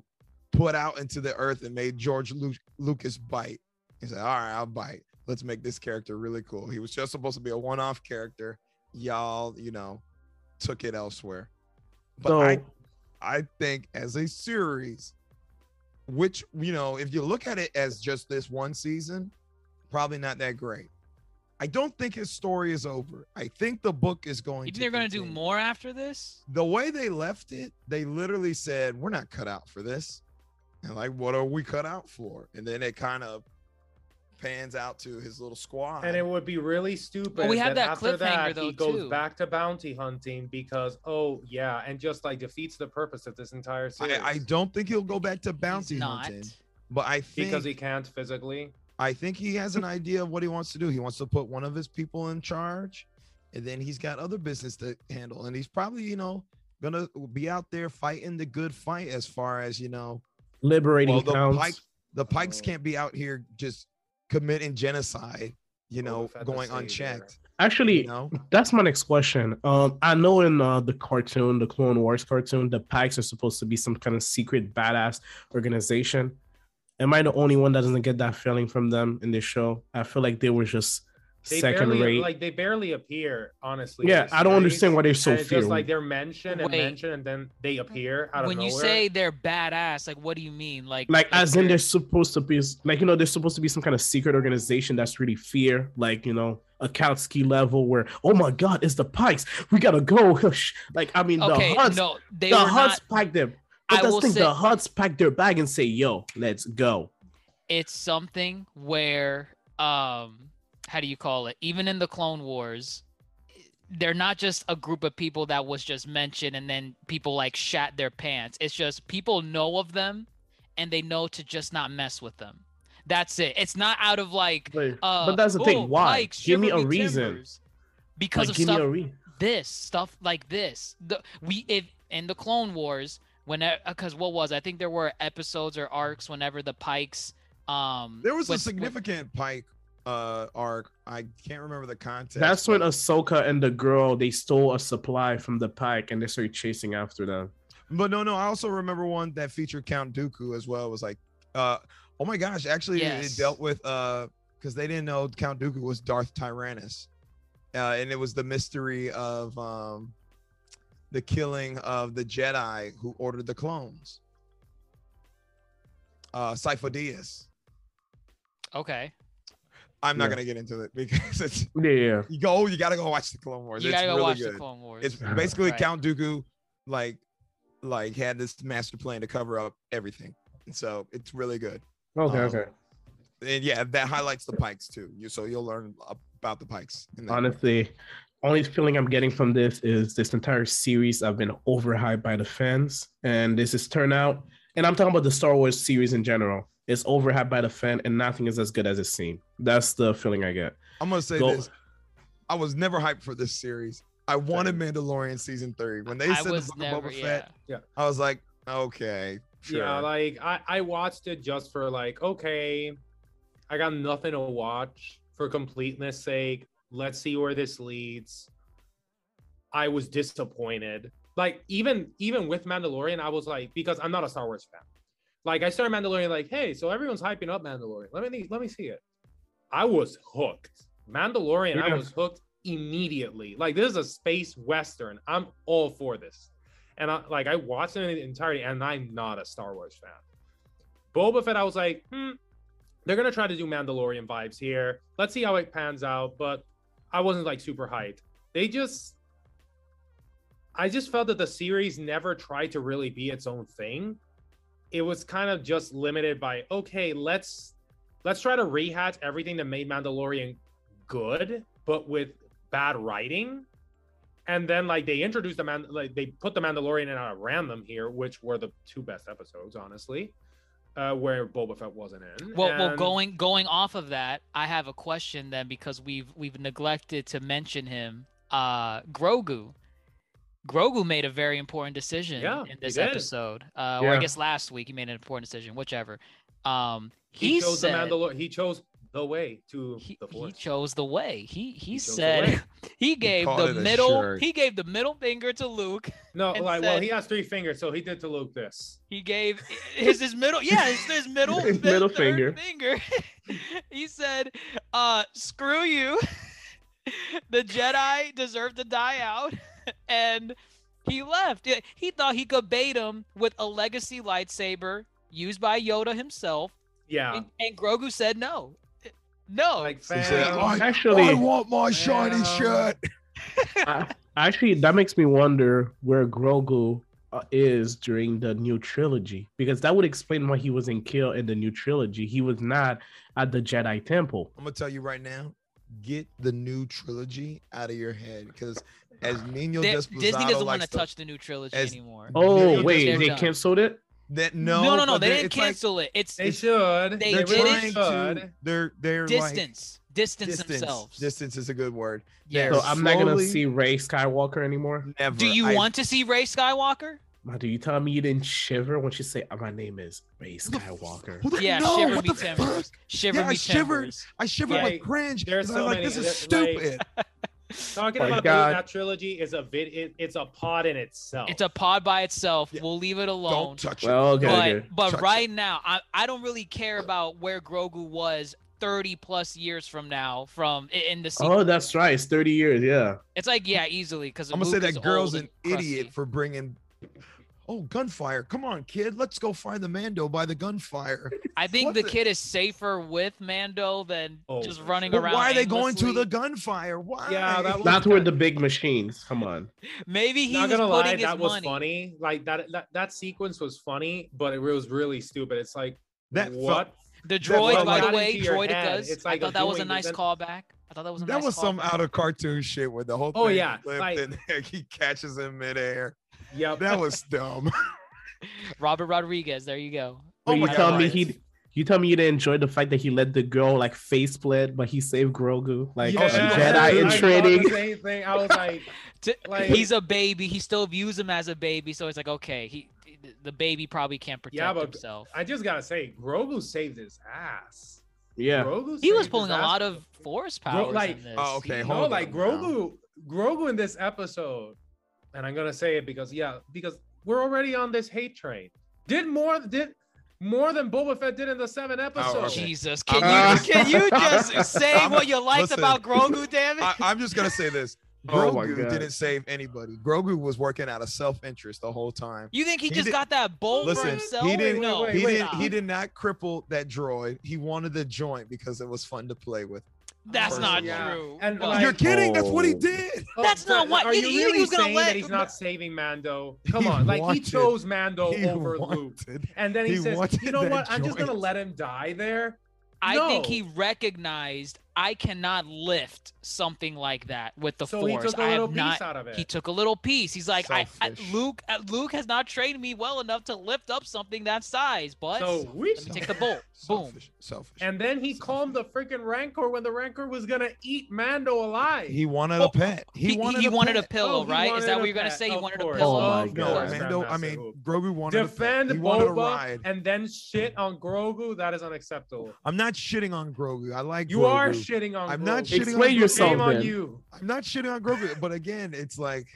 put out into the earth and made George Lu- Lucas bite. He said, "All right, I'll bite. Let's make this character really cool." He was just supposed to be a one-off character. Y'all, you know, took it elsewhere. But So, I, I think as a series, which you know, if you look at it as just this one season, probably not that great. I don't think his story is over. I think the book is going. You think they're gonna do more after this? The way they left it, they literally said, "We're not cut out for this," and like, "What are we cut out for?" And then it kind of pans out to his little squad. And it would be really stupid. Well, we had that after cliffhanger, that, though, he goes too. back to bounty hunting because oh yeah, and just like defeats the purpose of this entire series. I, I don't think he'll go back to He's bounty not. hunting, but I think because he can't physically. I think he has an idea of what he wants to do. He wants to put one of his people in charge, and then he's got other business to handle. And he's probably, you know, gonna be out there fighting the good fight as far as you know. liberating Well, the towns. pike, the pikes Oh. can't be out here just committing genocide, you know, Boba Fett the going savior. unchecked. Actually, You know, That's my next question. Um, I know in uh, the cartoon, the Clone Wars cartoon, the Pikes are supposed to be some kind of secret badass organization. Am I the only one that doesn't get that feeling from them in this show? I feel like they were just They second barely, rate. like they barely appear, honestly. yeah, I don't understand why they're so and it's feared. just like they're mentioned and Wait. mentioned, and then they appear out of When you say they're badass, like what do you mean? Like like as in they're- they're supposed to be like you know they're supposed to be some kind of secret organization that's really fear like you know a Kautsky level where oh my god it's the Pikes we gotta go (laughs) like I mean okay, the Hutts no, they the were Hutts not. pack them I but that's will the thing say- the Hutts pack their bag and say yo let's go It's something where, um, how do you call it? Even in the Clone Wars, they're not just a group of people that was just mentioned and then people like shat their pants. It's just people know of them, and they know to just not mess with them. That's it. It's not out of like. but, Uh, but that's the "Oh, thing why Pikes, give me a reason timbers," Because like, of stuff re- this stuff like this the we if in the clone wars whenever because what was I think there were episodes or arcs whenever the pikes um there was a with- with- significant pike uh arc. I can't remember the context. that's when but- Ahsoka and the girl they stole a supply from the Pike and they started chasing after them But no, no. I also remember one that featured Count Dooku as well. It was like, uh, oh my gosh, actually, Yes. it dealt with uh, because they didn't know Count Dooku was Darth Tyrannus, uh, and it was the mystery of um, the killing of the Jedi who ordered the clones. Uh, Sifo Dyas. okay I'm not Yeah. gonna get into it (laughs) because it's yeah yeah you go. You gotta go watch the Clone Wars. you it's gotta go really watch good. the clone wars It's (laughs) basically Right. Count Dooku, like, like had this master plan to cover up everything, and so it's really good. okay Um, okay And yeah, that highlights the Pikes too. You so you'll learn about the Pikes. in that. honestly only feeling i'm getting from this is this entire series i've been overhyped by the fans and this is turnout and i'm talking about the star wars series in general it's overhyped by the fan and nothing is as good as it seemed that's the feeling i get I'm gonna say Go- this: I was never hyped for this series. I wanted Mandalorian season three when they I said the Book never of Boba Fett. yeah I was like, okay, sure. Yeah, like I, I watched it just for like, okay, I got nothing to watch for completeness sake. let's see where this leads. I was disappointed. Like even even with Mandalorian, I was like, because I'm not a Star Wars fan. Like I started Mandalorian, like, hey, so everyone's hyping up Mandalorian. Let me let me see it. I was hooked. Mandalorian, I was hooked immediately. Like this is a space western. I'm all for this. And I like I watched it in entirety, and I'm not a Star Wars fan. Boba Fett, I was like, hmm, they're gonna try to do Mandalorian vibes here. Let's see how it pans out. But I wasn't like super hyped. They just I just felt that the series never tried to really be its own thing. It was kind of just limited by okay, let's let's try to rehash everything that made Mandalorian good, but with bad writing. And then like they introduced the man like they put the Mandalorian in at random here, which were the two best episodes, honestly. Uh, where Boba Fett wasn't in. Well, well, going going off of that, I have a question then because we've we've neglected to mention him. Uh, Grogu. Grogu made a very important decision Yeah, in this episode. Uh, or I guess last week he made an important decision. Whichever. Um, he, he, chose said the Mandalorian. He chose the way to he, the he chose the way. He he, chose the said (laughs) he gave called the middle. He gave the middle finger to Luke. (laughs) no, and like well, he has three fingers, so he did to Luke this. He gave his his middle yeah his, his middle His fifth, middle finger. finger. (laughs) he said, "Uh, screw you. the Jedi deserve to die out," (laughs) and he left. He thought he could bait him with a legacy lightsaber used by Yoda himself, Yeah, and, and Grogu said no, no. like He said, I, Actually- I want my shiny Yeah. shirt. (laughs) I- actually, that makes me wonder where Grogu uh, is during the new trilogy because that would explain why he wasn't killed in the new trilogy. He was not at the Jedi Temple. I'm gonna tell you right now, get the new trilogy out of your head because as Nino They- Desposado Disney doesn't want to touch the new trilogy as- anymore. Oh They're- wait, they're done. canceled it. that. No, no, no, no. They didn't it's like cancel it. It's they should. they they're did it. trying to. They're they're like distance, distance, distance. themselves. Distance is a good word. Yeah. So I'm not gonna see Rey Skywalker anymore. Never. Do you I- want to see Rey Skywalker? Man, do you tell me you didn't shiver when she say, uh, "My name is Rey Skywalker"? Who the- Yeah, no, shiver me timbers. Shiver Yeah, I shivered. timbers. I shivered Yeah. with cringe. There's 'cause so I'm like, many- this is like- stupid. (laughs) Talking My about God. that trilogy is a vid. It, it's a pod in itself. It's a pod by itself. Yeah. We'll leave it alone. Don't touch it. Well, okay, but okay. but Touch it. right now, I, I don't really care about where Grogu was 30 plus years from now from in the oh, sequel. Oh, that's right. It's 30 years. Yeah. It's like yeah, easily because I'm gonna say that girl's an idiot for bringing. Oh, gunfire! Come on, kid. Let's go find the Mando by the gunfire. (laughs) I think What the the- kid is safer with Mando than Oh, just running sure. But around. why are they going to the gunfire? Why? Yeah, that was- That's where the big machines. Come on. (laughs) Maybe he Not was gonna putting lie, his that was money. funny. Like that, that that sequence was funny, but it was really stupid. It's like That felt- what? The droid, felt by the way, into your head. droidekas. It's I thought that was a nice then- callback. I thought that was a nice call. that nice was some out of cartoon shit where the whole Oh, thing yeah, flipped like- and (laughs) he catches him midair. Yep. That was dumb. (laughs) Robert Rodriguez. There you go. Oh you tell God, me he you tell me you didn't enjoy the fact that he let the girl like face split, but he saved Grogu. Like Yeah, a oh, Jedi I in thought training. The same thing. I was like, (laughs) T- Like- he's a baby. He still views him as a baby, so it's like okay, he the baby probably can't protect Yeah, but himself. I just gotta say, Grogu saved his ass. Yeah. Grogu He was pulling a lot of force powers like- in this. Oh, okay, You hold know, on like now. Grogu, Grogu in this episode, and I'm gonna say it because yeah, because we're already on this hate train. Did more did more than Boba Fett did in the seven episodes. okay. Jesus, can Uh, you can you (laughs) just say I'm- what you liked listen. about Grogu, (laughs) damn it? I, I'm just gonna say this. (laughs) Oh Grogu God. didn't save anybody. Grogu was working out of self-interest the whole time. you think he, he just did- got that bolt for himself? he didn't. No, wait, he wait, didn't. He did not cripple that droid. He wanted the joint because it was fun to play with. That's not Yeah. true. And, No. like- You're kidding. That's what he Oh. did. Oh, That's not what- Are you- you, you he really was saying let- that he's not saving Mando? (laughs) Come He on, like wanted- he chose Mando He over Luke, and then he, he says, "You know that what? I'm just gonna let him die there." I think he recognized I cannot lift something like that with the so he force. took a I little have piece not. out of it. He took a little piece. He's like, I, I, Luke. uh, Luke has not trained me well enough to lift up something that size. But so we let me take the bolt. (laughs) Boom. Selfish. Selfish. And then he calmed the freaking Rancor when the Rancor was gonna eat Mando alive. he wanted Oh, a pet. He, He, wanted he a wanted a pillow, Oh, right? Is that what you're gonna pet, say? He of wanted a pillow. Oh my Of No, God. Mando. I mean, Grogu wanted a defend pet. He wanted a Boba ride. and then shit on Grogu. That is unacceptable. I'm not shitting on Grogu. I like. You are Grogu. Shitting on. I'm not Grogu. shitting Explain on yourself, Shame on you. I'm not shitting on Grogu, but again, it's like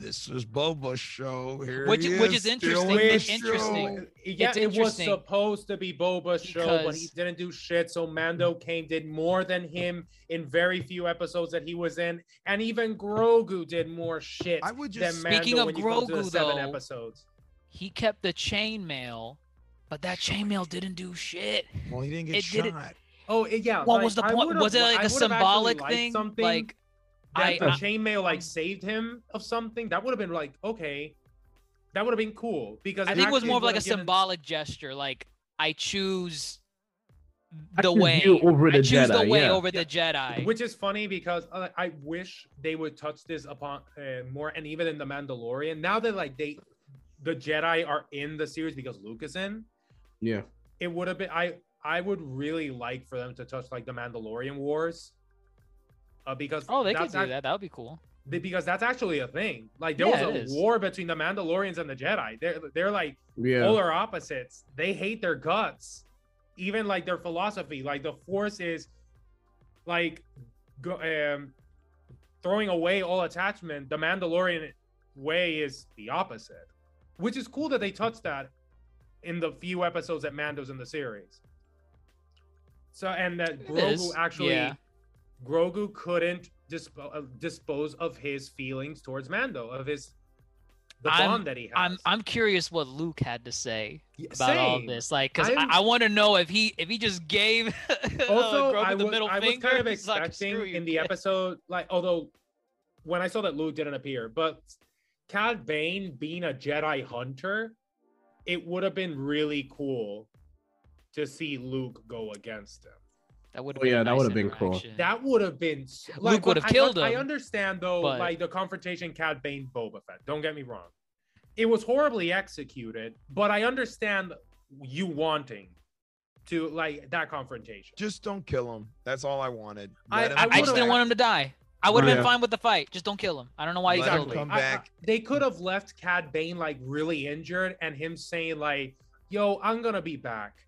this is Boba's show. Here Which- he which is still interesting, in the it's interesting. Yeah, It's it was supposed to be Boba's show, but he didn't do shit. So Mando came, did more than him in very few episodes that he was in, and even Grogu did more shit I would than just Mando Speaking of when you the Grogu, seven though, episodes. He kept the chainmail, but that chainmail didn't do shit. well, he didn't get it didn't- shot. Oh yeah. What like, was the point? Was it like a symbolic thing? Something Like that I, the I chainmail like saved him of something. That would have been like okay, that would have been cool because I think it was more of like a would've given- symbolic gesture. Like I choose I the choose way you over I the choose the way yeah. over the Jedi. Which is funny because uh, I wish they would touch this upon uh, more, and even in the Mandalorian. Now that like they, the Jedi are in the series because Luke is in, Yeah. it would have been. I I would really like for them to touch like the Mandalorian Wars, uh, because oh, they could do ac- that. That would be cool. because that's actually a thing. Like there Yeah, was a is. war between the Mandalorians and the Jedi. They're they're like Yeah. polar opposites. They hate their guts, even like their philosophy. Like the Force is like go, um, throwing away all attachment. The Mandalorian way is the opposite, which is cool that they touched that in the few episodes that Mando's in the series. So and that Grogu actually, yeah. Grogu couldn't dispo- uh, dispose of his feelings towards Mando, of his the I'm- bond that he has. I'm I'm curious what Luke had to say about all same. this. Like, cause I'm- I, I want to know if he if he just gave (laughs) also uh, Grogu I the was, middle I was finger. kind of it's (laughs) like, expecting in the episode like although when i saw that luke didn't appear but cad bane being a jedi hunter it would have been really cool to see luke go against him That would Oh, yeah, that would've been cool. that would have been s- Luke would have I- killed I, him, I understand though but- like the confrontation cad bane boba fett don't get me wrong it was horribly executed but i understand you wanting to like that confrontation Just don't kill him. That's all I wanted. I- Let him I I just didn't want him to die. I would have Oh, been yeah. fine with the fight. Just don't kill him. I don't know why he Let him killed come him. I- I- back. they could have left Cad Bane like really injured and him saying like, "Yo, I'm gonna be back."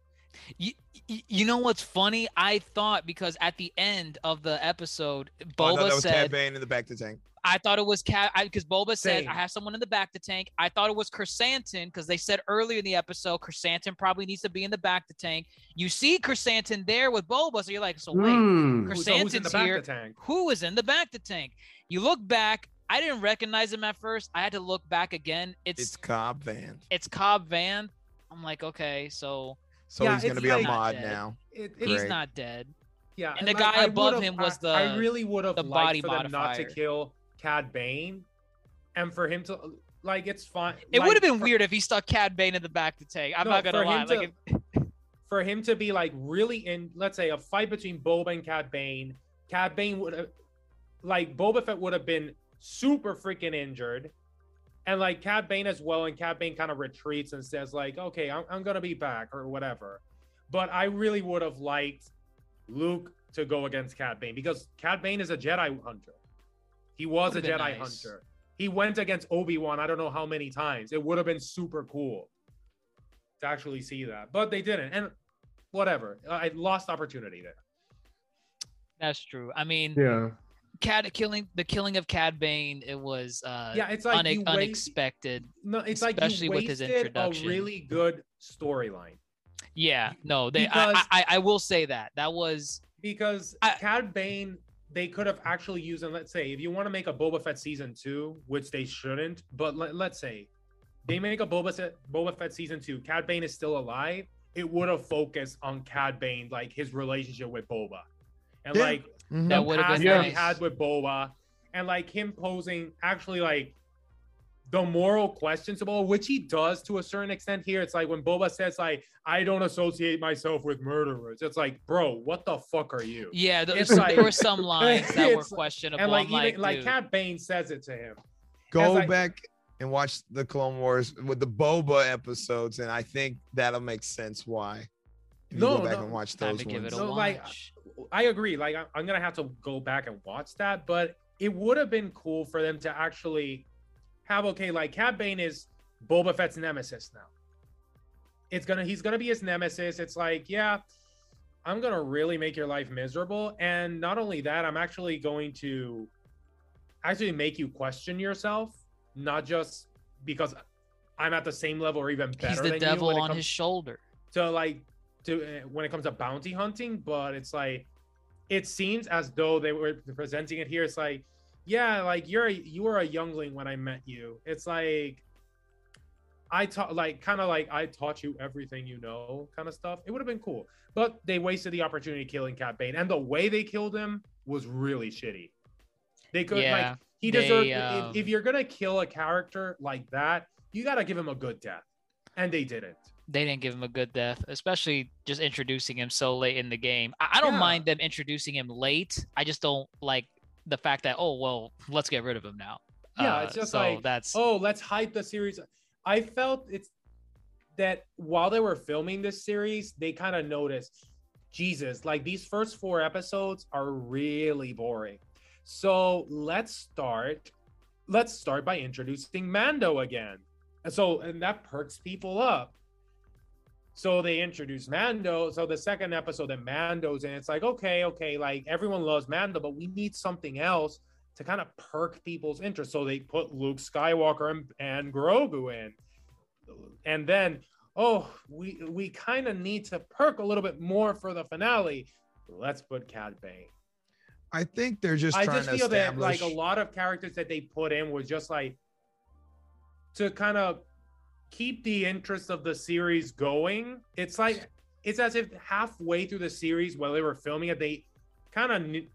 You, you, you know what's funny? I thought because at the end of the episode, Oh, I thought Boba that was said, Cad Bane in the bacta tank. I thought it was Cad because Boba said I have someone in the bacta tank. I thought it was Krrsantan because they said earlier in the episode Krrsantan probably needs to be in the bacta tank. You see Krrsantan there with Boba, so you're like, so wait, Hmm. Who- so who's in the back here. of the tank? Who is in the bacta tank? You look back. I didn't recognize him at first. I had to look back again. It's It's Cad Bane. it's Cad Bane. I'm like, okay, so So Yeah, he's gonna it's be a mod Dead. now. It, it- he's not dead. yeah, and the like, guy I above him was the. I really would have the liked body for them not to kill Cad Bane, and for him to like it's fine. It like, would have been for- weird if he stuck Cad Bane in the back to take. I'm No, not gonna for lie. him Like, if- (laughs) for him to be like really in, let's say, a fight between Boba and Cad Bane. Cad Bane would have, like, Boba Fett would have been super freaking injured. And like Cad Bane as well, and Cad Bane kind of retreats and says, like, okay, I'm, I'm gonna be back or whatever. But I really would have liked Luke to go against Cad Bane because Cad Bane is a Jedi hunter. He was a Would've been Jedi nice. hunter. He went against Obi-Wan, I don't know how many times. It would have been super cool to actually see that, but they didn't. And whatever, I lost opportunity there. that's true. I mean, Yeah. Cad killing the killing of Cad Bane. It was uh, Yeah, it's like une- you unexpected. No, it's like especially you with his wasted a really good storyline Yeah, no, they. Because- I, I I will say that that was because I- Cad Bane they could have actually used and let's say if you want to make a Boba Fett season two, which they shouldn't, but let, let's say they make a Boba Fett Boba Fett season two, Cad Bane is still alive. It would have focused on Cad Bane, like his relationship with Boba, and Yeah. like Mhm. That the would've past been that he nice. had with Boba, and like him posing actually like the moral questions of Boba, which he does to a certain extent here. It's like when Boba says like, "I don't associate myself with murderers." It's like, bro, what the fuck are you? yeah. There, It's there were some (laughs) lines that were questionable. and like like, even like dude, Cad Bane says it to him. Go like- back and watch the Clone Wars with the Boba episodes, and I think that'll make sense why. If you No, go back no. and watch those to give it ones. a No, like, watch. I agree. Like I- I'm gonna have to go back and watch that, but it would have been cool for them to actually have okay, like Cad Bane is Boba Fett's nemesis now. It's gonna he's gonna be his nemesis. It's like, yeah, I'm gonna really make your life miserable. And not only that, I'm actually going to actually make you question yourself, not just because I'm at the same level or even better He's than the you devil on comes his shoulder. to like to uh, when it comes to bounty hunting, but it's like it seems as though they were presenting it here. It's like, yeah, like you're a, you were a youngling when I met you. It's like I taught like kind of like I taught you everything you know, kind of stuff. It would have been cool, but they wasted the opportunity killing Cad Bane, and the way they killed him was really shitty. They could Yeah, like he they, deserved. um, if, if you're gonna kill a character like that, you gotta give him a good death, and they didn't. They didn't give him a good death, especially just introducing him so late in the game. I, I don't Yeah. mind them introducing him late. I just don't like the fact that oh well, let's get rid of him now. Yeah, Uh, it's just so like, that's oh, let's hype the series. I felt it's that while they were filming this series, they kind of noticed, Jesus, like these first four episodes are really boring. So let's start. Let's start by introducing Mando again. And so, and that perks people up. So they introduce Mando. So the second episode that Mando's in, it's like, okay, okay, like everyone loves Mando, but we need something else to kind of perk people's interest. So they put Luke Skywalker and, and Grogu in. And then, oh, we we kind of need to perk a little bit more for the finale. Let's put Cad Bane. I think they're just I just feel that like a lot of characters that they put in was just like to kind of keep the interest of the series going. It's like it's as if halfway through the series while they were filming it, they kind of knew,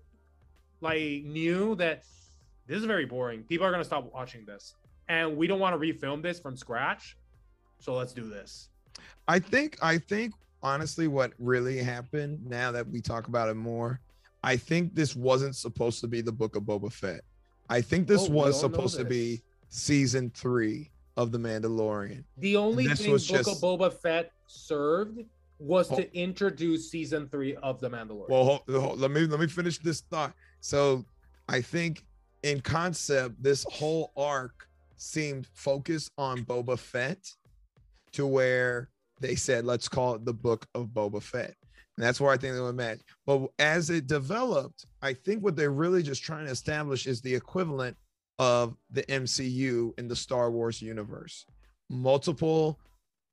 like knew that this is very boring. People are gonna stop watching this, and we don't want to refilm this from scratch. So let's do this. I think I think honestly what really happened now that we talk about it more, I think this wasn't supposed to be the book of Boba Fett. I think this Oh, was supposed to be season 3 of The Mandalorian. The only thing Book just- of Boba Fett served was Oh. to introduce season three of The Mandalorian. Well, hold, hold- let me let me finish this thought. So, I think in concept, this whole arc seemed focused on Boba Fett, to where they said, "Let's call it the Book of Boba Fett," and that's where I think they were match. But as it developed, I think what they're really just trying to establish is the equivalent of the MCU in the Star Wars universe. Multiple,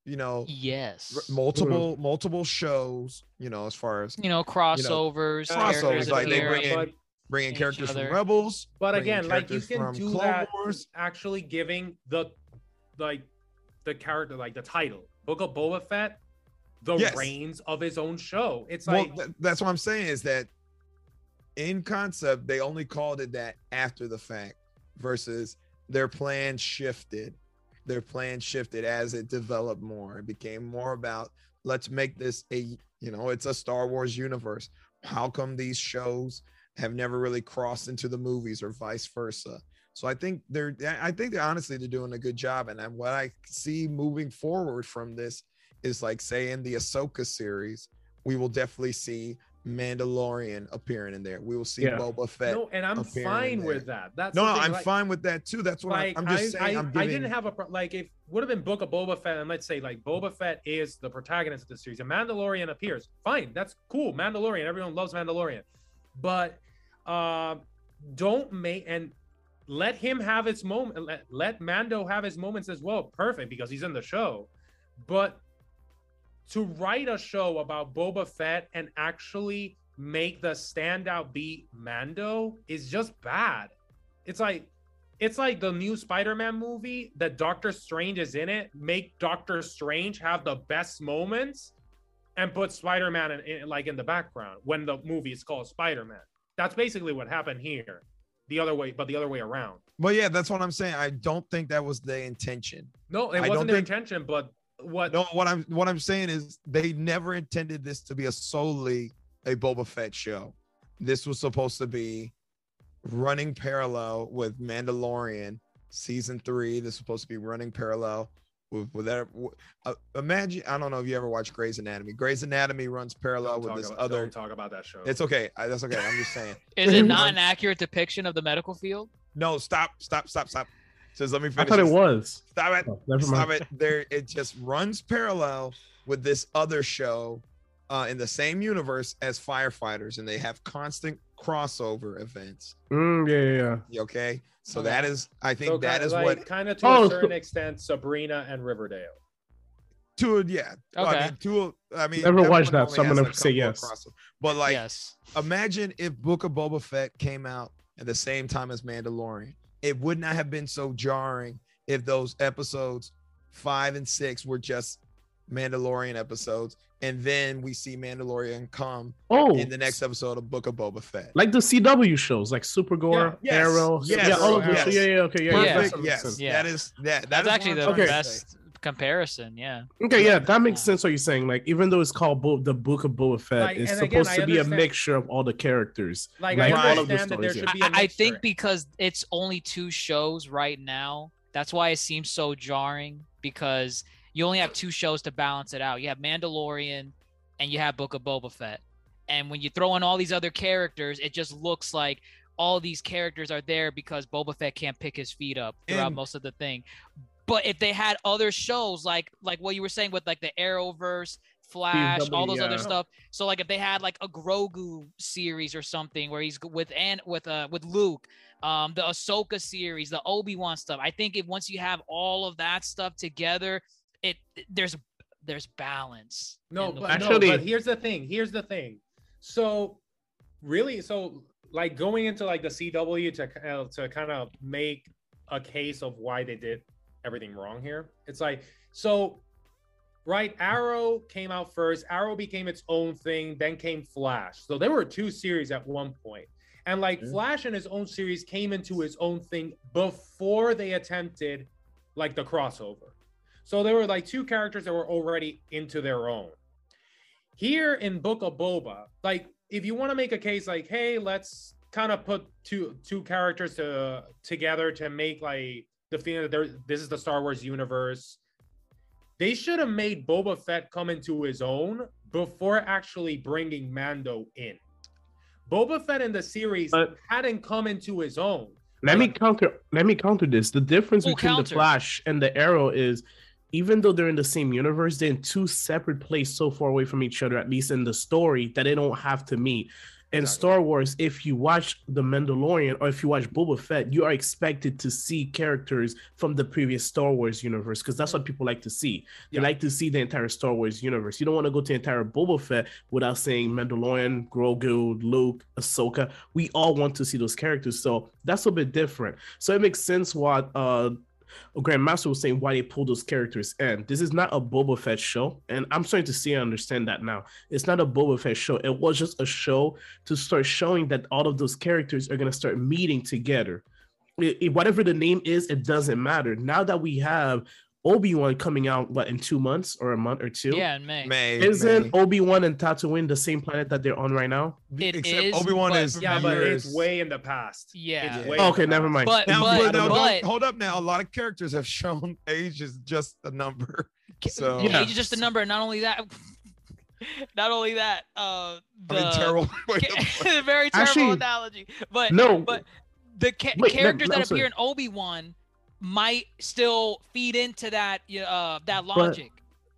you know, yes, r- multiple multiple shows. You know, as far as you know crossovers, crossovers, like they bring in- but, bringing each characters from. Rebels. but again, like you can do Clone that Wars. actually giving the like the character like the title Book of Boba Fett the Yes. reins of his own show. It's Well, like th- that's what I'm saying is that in concept they only called it that after the fact, versus their plan shifted. Their plan shifted as it developed more. It became more about let's make this a you know it's a Star Wars universe. How come these shows have never really crossed into the movies or vice versa? So I think they're I think they're honestly they're doing a good job. And what I see moving forward from this is like say in the Ahsoka series, we will definitely see Mandalorian appearing in there. We will see Yeah. Boba Fett. no, and I'm fine with that. That's no, no, I'm like- fine with that too. That's what like I, am just I, saying. I, I'm I didn't have a pro- like if would have been Book of Boba Fett and let's say like Boba Fett is the protagonist of the series and Mandalorian appears. Fine, that's cool. Mandalorian, everyone loves Mandalorian, but uh, don't make and let him have his moment. Let, let Mando have his moments as well. Perfect because he's in the show, but to write a show about Boba Fett and actually make the standout be Mando is just bad. It's like it's like the new Spider-Man movie that Doctor Strange is in it. Make Doctor Strange have the best moments and put Spider-Man in, in like in the background when the movie is called Spider-Man. That's basically what happened here. The other way, but the other way around. But yeah, that's what I'm saying. I don't think that was the intention. No, it I wasn't don't think- intention, but what No, what I'm what I'm saying is they never intended this to be a solely a Boba Fett show. This was supposed to be running parallel with Mandalorian season three. This is supposed to be running parallel with with that. Uh, imagine I don't know if you ever watched Grey's Anatomy. Grey's Anatomy runs parallel don't with this about, other. don't talk about that show. It's okay. I, that's okay. I'm just saying. (laughs) Is it not an accurate depiction of the medical field? No, stop, stop, stop, stop. Says let me I finish. thought it was. Stop it. Oh, never Stop it. There, it just runs parallel with this other show uh, in the same universe as firefighters, and they have constant crossover events. Mm, yeah, yeah, yeah. Okay, so Okay. that is, I think So that kind, is like, what kind of to Oh, a so- certain extent Sabrina and Riverdale. to yeah. I Okay. mean, to I mean, Never watched that, so I'm gonna say yes. crossover. But like, yes. imagine if Book of Boba Fett came out at the same time as Mandalorian. It would not have been so jarring if those episodes five and six were just Mandalorian episodes, and then we see Mandalorian come Oh, in the next episode of Book of Boba Fett. like the CW shows, like Supergirl, Yeah, yes, Arrow, yes, yeah, all of yes. Yeah, yeah, okay, yeah, Perfect, yeah. Perfect. that makes Yes. Yeah. that is that. that That's is actually the I'm trying to best say. Comparison. Yeah. Okay, yeah, that makes Yeah. sense. What you're saying, like, even though it's called Bo- the Book of Boba Fett, Like, it's and again, supposed to be a mixture of all the characters. Like, Like, I all of the understand that there stories, should yeah. be a I, I think because it's only two shows right now, that's why it seems so jarring because you only have two shows to balance it out. You have Mandalorian and you have Book of Boba Fett. And when you throw in all these other characters, it just looks like all these characters are there because Boba Fett can't pick his feet up throughout And- most of the thing. But if they had other shows like like what you were saying with like the Arrowverse, Flash, all those other stuff. So like if they had like a Grogu series or something where he's with and with uh with Luke, um the Ahsoka series, the Obi-Wan stuff. I think if once you have all of that stuff together, it there's there's balance. No, the but Actually- no, but here's the thing. Here's the thing. So, really, so like going into like the CW to uh, to kind of make a case of why they did everything wrong here. It's like so, right? Arrow came out first. Arrow became its own thing. Then came Flash. So there were two series at one point. And like Yeah. Flash and his own series came into his own thing before they attempted like the crossover. So there were like two characters that were already into their own. Here in Book of Boba, like if you want to make a case like, hey, let's kind of put two two characters to together to make like the feeling that there this is the Star Wars universe. They should have made Boba Fett come into his own before actually bringing Mando in. Boba Fett in the series But- hadn't come into his own. Let me counter. Let me counter this. The difference Full between counter. the Flash and the Arrow is, even though they're in the same universe, they're in two separate places, so far away from each other, at least in the story, that they don't have to meet. In Exactly. Star Wars, if you watch The Mandalorian or if you watch Boba Fett, you are expected to see characters from the previous Star Wars universe because that's what people like to see. They Yeah. like to see the entire Star Wars universe. You don't want to go to the entire Boba Fett without saying Mandalorian, Grogu, Luke, Ahsoka. We all want to see those characters, so that's a bit different. So it makes sense what uh Oh, Grandmaster was saying why they pulled those characters in. This is not a Boba Fett show, and I'm starting to see and understand that now. It's not a Boba Fett show. It was just a show to start showing that all of those characters are gonna start meeting together. It- it- whatever the name is, it doesn't matter. Now that we have Obi Wan coming out, what in two months or a month or two? Yeah, in May. May Isn't May. Obi Wan and Tatooine the same planet that they're on right now? It Except is, Obi Wan is Yeah, but it's way in the past. Yeah. It's way in Okay, the never past. mind. But Now, but but, no, but hold up now. A lot of characters have shown (laughs) age is just a number. (laughs) So Yeah. age is just a number. Not only that, (laughs) not only that, uh, I the mean, terrible. way to put it. very terrible Actually, analogy. But No, but the ca- Wait, characters no, that no, sorry. appear in Obi Wan might still feed into that uh that logic.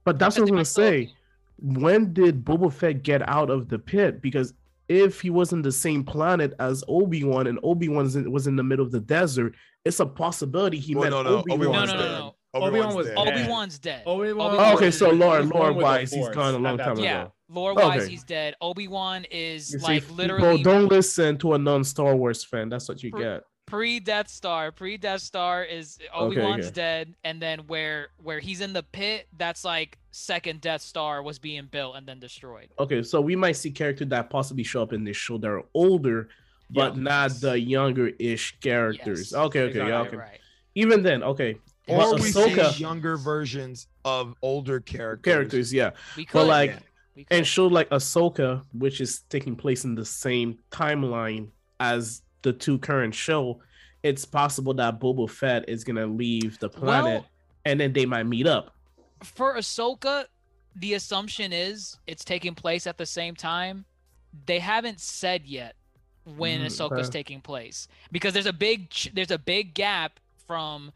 But that's what I was gonna they might say. When did Boba Fett get out of the pit? Because if he was in the same planet as Obi Wan and Obi Wan was in the middle of the desert, it's a possibility he Well, met no, no, Obi Obi-Wan's Wan. no, no, no, no. Obi-Wan was dead. dead. Obi Wan's dead. Obi-Wan Oh, okay, so was lore- born lore wise, he's Force gone a long time time. ago. Yeah, lore wise, Okay. he's dead. Obi Wan is You see, like people literally don't listen to a non-Star Wars fan. That's what you Pre- get. Pre Death Star. Pre Death Star is Obi Okay, Wan's okay. dead, and then where where he's in the pit, that's like second Death Star was being built and then destroyed. Okay, so we might see characters that possibly show up in this show that are older, but Yeah. not the younger-ish characters. Yes. Okay, okay, yeah, Exactly. okay. Right. Even then, okay. Or But we Ahsoka- see younger versions of older characters. characters, yeah. We could But like Yeah. we could. and show like Ahsoka, which is taking place in the same timeline as the two current show, it's possible that Boba Fett is gonna leave the planet Well- and then they might meet up. for Ahsoka, the assumption is it's taking place at the same time. They haven't said yet when Mm, Ahsoka's okay. taking place because there's a big there's a big gap from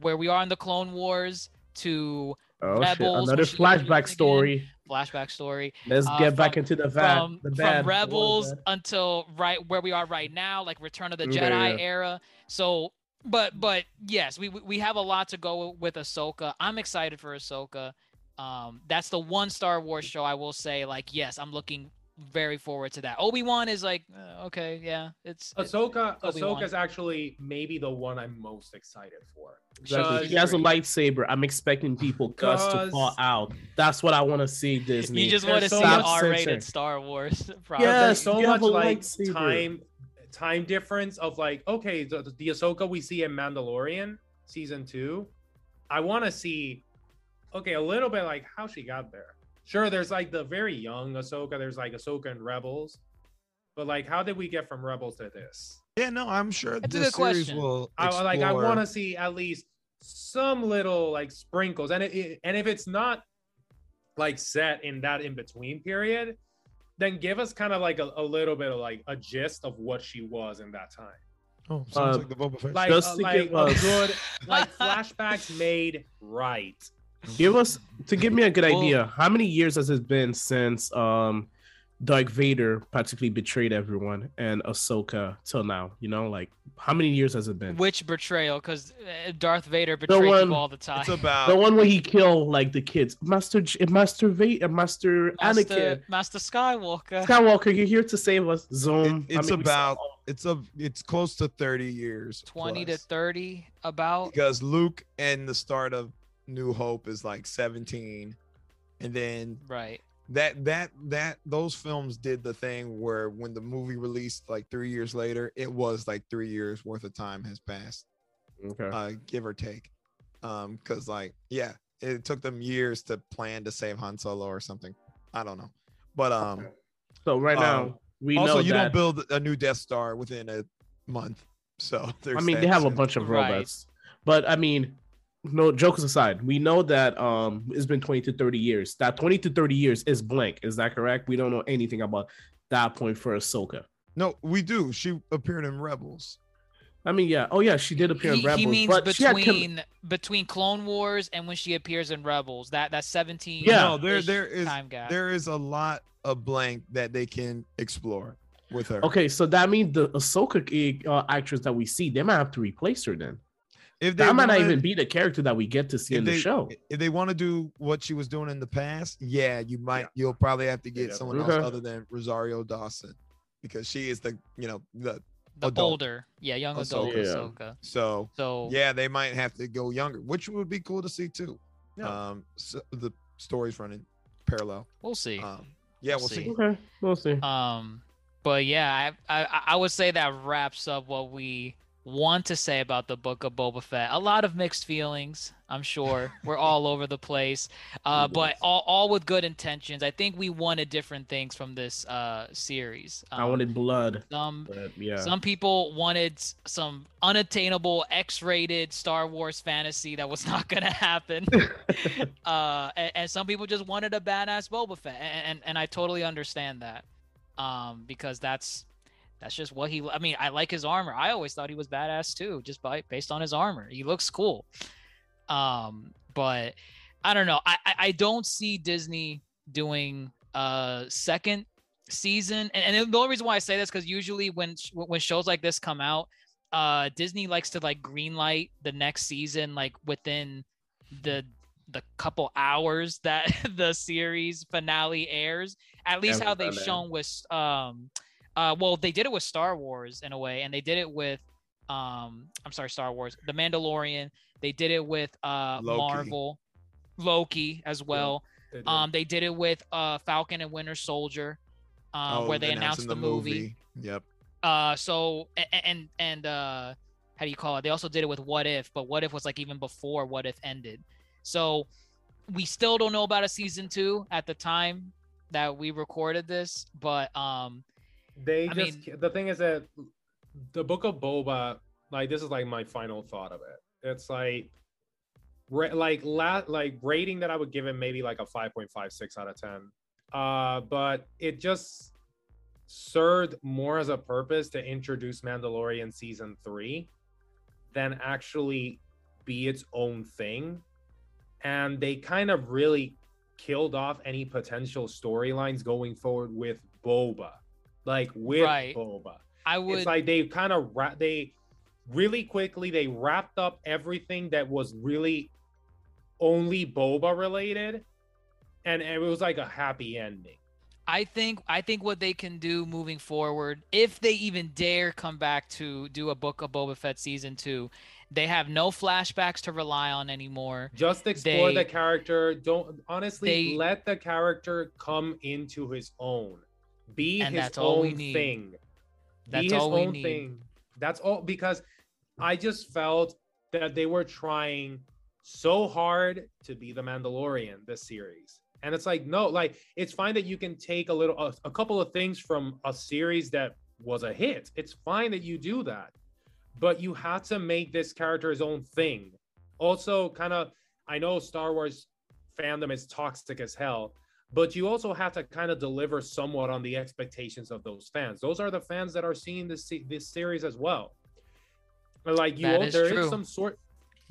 where we are in the Clone Wars to Oh Rebels, shit! Another when she was flashback story. Flashback story. Let's uh, get back into the vat. From, the from. Rebels until right where we are right now, like Return of the Jedi yeah. era. So, but but yes, we we we have a lot to go with Ahsoka. I'm excited for Ahsoka. Um, that's the one Star Wars show I will say. Like, yes, I'm looking very forward to that. Obi Wan is like, uh, okay, yeah, it's it- Ahsoka, Obi-Wan. Ahsoka's actually maybe the one I'm most excited for. Exactly. She has a lightsaber. I'm expecting people guts to fall out. That's what I want to see, Disney. you just want to so see an R-rated. Star Wars. (laughs) Yes, Probably. there's so much like lightsaber. time time difference of like okay the, the Ahsoka we see in Mandalorian season two, I want to see okay a little bit like how she got there. Sure, there's like the very young Ahsoka. There's like Ahsoka and Rebels, but like how did we get from Rebels to this? Yeah, no, I'm sure That's a the good series question. will. I like I want to see at least some little like sprinkles, and it, it- and if it's not like set in that in between period, then give us kind of like a, a little bit of like a gist of what she was in that time. Oh, sounds Uh, like the Boba Fett. Like, Just uh, to like give a good like (laughs) flashbacks made right. Give us to give me a good Well- idea. How many years has it been since um Darth Vader practically betrayed everyone and Ahsoka till now? You know, like how many years has it been? Which betrayal? Because uh, Darth Vader betrayed one- people all the time. it's (laughs) about the one where he killed like the kids, Master J- eh, Master Vader, eh, Master Master, Anakin, Master Skywalker. Skywalker. You're here to save us. Zoom. It- it's I mean, about- it's a it's close to 30 years 20 to 30 about because Luke and the start of New Hope is like 17 and then right. that that that those films did the thing where when the movie released like 3 years later it was like 3 years worth of time has passed. Okay. uh give or take. Um cuz like yeah it took them years to plan to save Han Solo or something. I don't know. But um So right um, now we also know you that. don't build a new Death Star within a month. So (laughs) I mean, they have a bunch of Right. robots, but I mean, no jokes aside, we know that um it's been 20 to 30 years. That 20 to 30 years is blank. Is that correct? We don't know anything about that point for Ahsoka. no we do she appeared in Rebels I mean, yeah. Oh, yeah, she did appear in Rebels, he means but she com- between between clone wars and when she appears in rebels that that 17 Yeah. no there there is time gap there is a lot of blank that they can explore with her. Okay, so that means the Ahsoka uh, actress that we see, they might have to replace her then. If they That might not even be the character that we get to see in they, the show. If they want to do what she was doing in the past, yeah, you might. You'll probably have to get Yeah, someone definitely. else other than Rosario Dawson because she is the you know the the adult. older yeah young Ahsoka. adult Yeah. Ahsoka. so so yeah they might have to go younger, which would be cool to see too. Yeah. Um, so the stories running parallel. we'll see Um, yeah, We'll we'll see. see. Okay, we'll see. Um, but yeah, I, I I would say that wraps up what we want to say about the book of Boba Fett. A lot of mixed feelings, I'm sure. (laughs) We're all over the place, uh, but all all with good intentions. I think we wanted different things from this uh series. I Um, wanted blood, some but yeah. some people wanted some unattainable X-rated Star Wars fantasy that was (laughs) not gonna happen. (laughs) uh, and, and some people just wanted a badass Boba Fett, and, and and I totally understand that, um, because that's that's just what he. I mean, I like his armor. I always thought he was badass too, just by based on his armor. He looks cool. Um, but I don't know. I I, I don't see Disney doing a second season, and, and the only reason why I say this because usually when when shows like this come out, uh, Disney likes to like green light the next season like within the the couple hours that (laughs) the series finale airs. At least how they've shown with um uh well they did it with Star Wars in a way and they did it with um I'm sorry Star Wars The Mandalorian they did it with uh Loki. Marvel Loki as well They did. um they did it with uh Falcon and Winter Soldier um Oh, where they announced the, movie. Yep. Uh, so and and uh, how do you call it? They also did it with What If, but What If was like even before What If ended. So we still don't know about a season two at the time that we recorded this, but um, they I just the thing is that the book of boba like this is like my final thought of it. It's like ra- like la- like rating that i would give it maybe like a 5.56 out of 10 uh but it just served more as a purpose to introduce mandalorian season 3 than actually be its own thing. And they kind of really killed off any potential storylines going forward with Boba, like with Right. Boba. I would. It's like they kind of ra- they really quickly they wrapped up everything that was really only Boba related, and it was like a happy ending. I think I think what they can do moving forward, if they even dare come back to do a Book of Boba Fett season two, they have no flashbacks to rely on anymore. Just explore They- the character. Don't honestly they- let the character come into his own. Be And his that's all we own need. thing. That's Be his all we own need. thing. That's all because I just felt that they were trying so hard to be the Mandalorian this series. And it's like, no, like it's fine that you can take a little a, a couple of things from a series that was a hit. It's fine that you do that. But you have to make this character his own thing. Also, kind of I know Star Wars fandom is toxic as hell, but you also have to kind of deliver somewhat on the expectations of those fans. Those are the fans that are seeing this this series as well. Like you, is there is true. some sort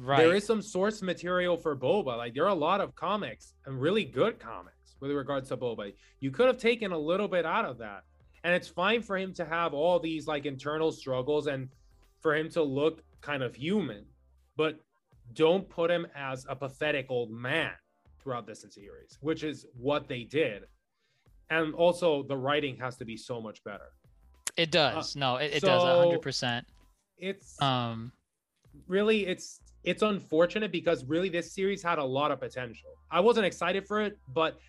Right. there is some source material for Boba. Like there are a lot of comics and really good comics with regards to Boba. You could have taken a little bit out of that. And it's fine for him to have all these like internal struggles and for him to look kind of human, but don't put him as a pathetic old man throughout this series, which is what they did. And also the writing has to be so much better. it does. no, it, it does hundred percent. It's Um, really it's it's unfortunate because really this series had a lot of potential. I wasn't excited for it, but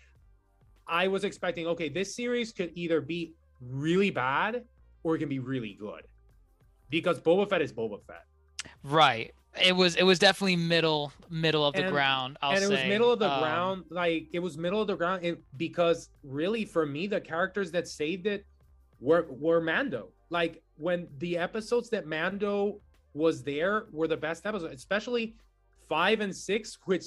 I was expecting okay, this series could either be really bad or it can be really good. Because Boba Fett is Boba Fett. right. It was it was definitely middle middle of the And- ground. I'll and it was middle of the Um, ground, like it was middle of the ground it, because really for me the characters that saved it were were Mando. Like when the episodes that Mando was there were the best episodes, especially five and six, which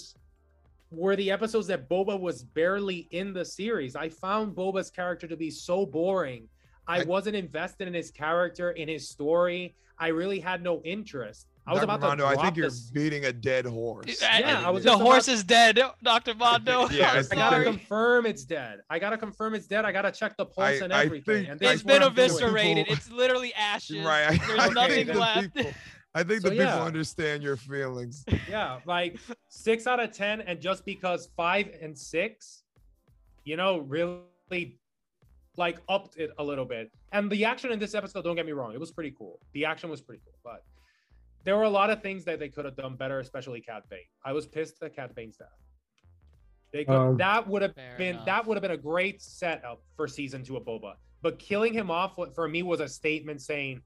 were the episodes that Boba was barely in the series. I found Boba's character to be so boring. I, I- wasn't invested in his character, in his story. I really had no interest. I was Dr. about to Mondo, I drop think you're this- beating a dead horse. I- Yeah, I was the just about- horse is dead, Doctor Mondo. (laughs) Yeah, I'm it's I gotta confirm it's dead. I gotta confirm it's dead. I gotta check the pulse I- and I everything. think- and I It's that's think what been eviscerated. People- It's literally ashes. Right. I, There's I nothing think the left. people- I think So, the people yeah. understand your feelings. Yeah, like six out of ten, and just because five and six, you know, really like upped it a little bit. And the action in this episode, don't get me wrong, it was pretty cool. The action was pretty cool, but there were a lot of things that they could have done better, especially Cad Bane. I was pissed at Cad Bane's death. They could, Um, that would have been enough. that would have been a great setup for season two of Boba. But killing him off for me was a statement saying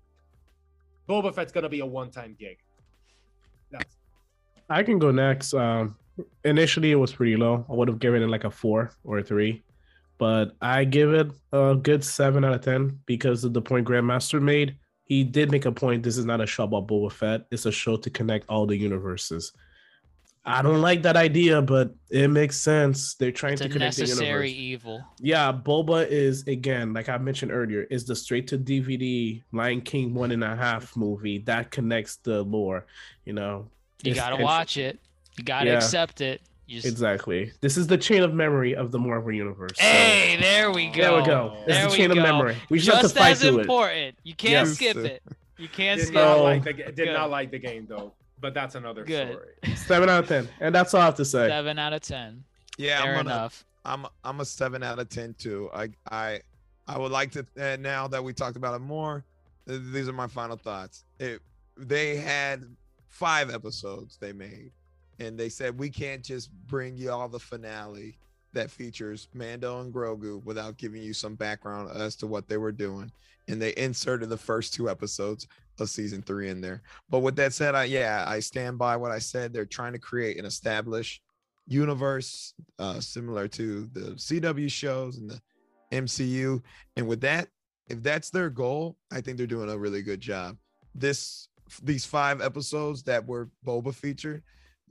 Boba Fett's gonna be a one-time gig. That's I can go next. Um, initially, it was pretty low. I would have given it like a four or a three, but I give it a good seven out of ten because of the point Grandmaster made. He did make a point. This is not a show about Boba Fett. It's a show to connect all the universes. I don't like that idea, but it makes sense. They're trying It's to connect the necessary universe. evil. Yeah, Boba is again, like I mentioned earlier, is the straight to DVD Lion King one and a half movie that connects the lore. You know, You gotta watch it. You gotta Yeah. accept it. You just, Exactly. This is the chain of memory of the Marvel universe. so- Hey, there we go. there we go. It's There the chain go. of memory. We just, have Just to fight as through it. important. You can't Yes. skip it. You can't did skip not it. like the did Good. not like the game though, but that's another Good. story. (laughs) Seven out of ten, and that's all I have to say. Seven out of ten. Yeah, Fair I'm gonna. enough. I'm I'm a seven out of ten too. I I I would like to uh, now that we talked about it more. These are my final thoughts. It, they had five episodes they made, and they said we can't just bring you all the finale that features Mando and Grogu without giving you some background as to what they were doing. And they inserted the first two episodes of season three in there. But with that said, I yeah, I stand by what I said. They're trying to create an established universe uh, similar to the CW shows and the MCU. And with that, if that's their goal, I think they're doing a really good job. This these five episodes that were Boba featured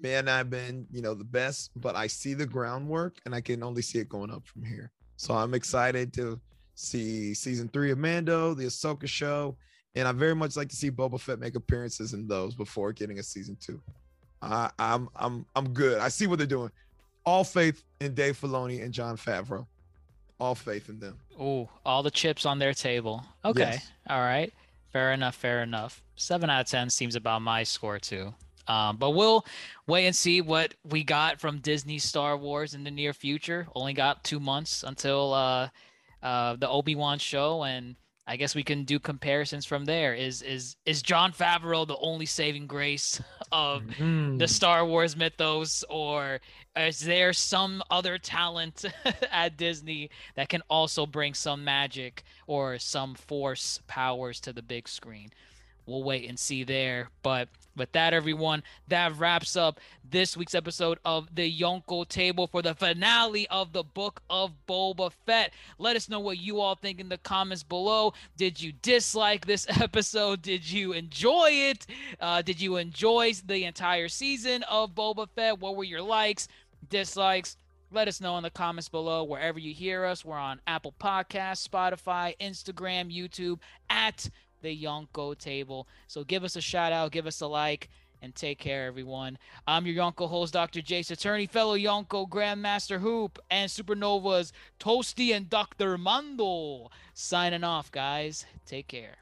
may I've been, you know, the best, but I see the groundwork and I can only see it going up from here. So I'm excited to see season three of Mando, the Ahsoka show, and I very much like to see Boba Fett make appearances in those before getting a season two. I, I'm I'm I'm good. I see what they're doing. all faith in Dave Filoni and Jon Favreau. All faith in them. Ooh, all the chips on their table. Okay. Yes. All right. Fair enough. Fair enough. Seven out of 10 seems about my score, too. Um, but we'll wait and see what we got from Disney Star Wars in the near future. Only got two months until uh, uh, the Obi Wan show, and I guess we can do comparisons from there. Is is is Jon Favreau the only saving grace (laughs) of Mm. the Star Wars mythos, or is there some other talent (laughs) at Disney that can also bring some magic or some force powers to the big screen? We'll wait and see there. But with that, everyone, that wraps up this week's episode of the Yonko Table for the finale of the Book of Boba Fett. Let us know what you all think in the comments below. Did you dislike this (laughs) episode? Did you enjoy it? Uh, did you enjoy the entire season of Boba Fett? What were your likes, dislikes? Let us know in the comments below wherever you hear us. We're on Apple Podcasts, Spotify, Instagram, YouTube, at the Yonko Table. So give us a shout out, give us a like, and take care, everyone. I'm your Yonko host, Dr. Jace Attorney, fellow Yonko Grandmaster Hoop, and Supernovas Toasty and Dr. Mondo. Signing off, guys. Take care.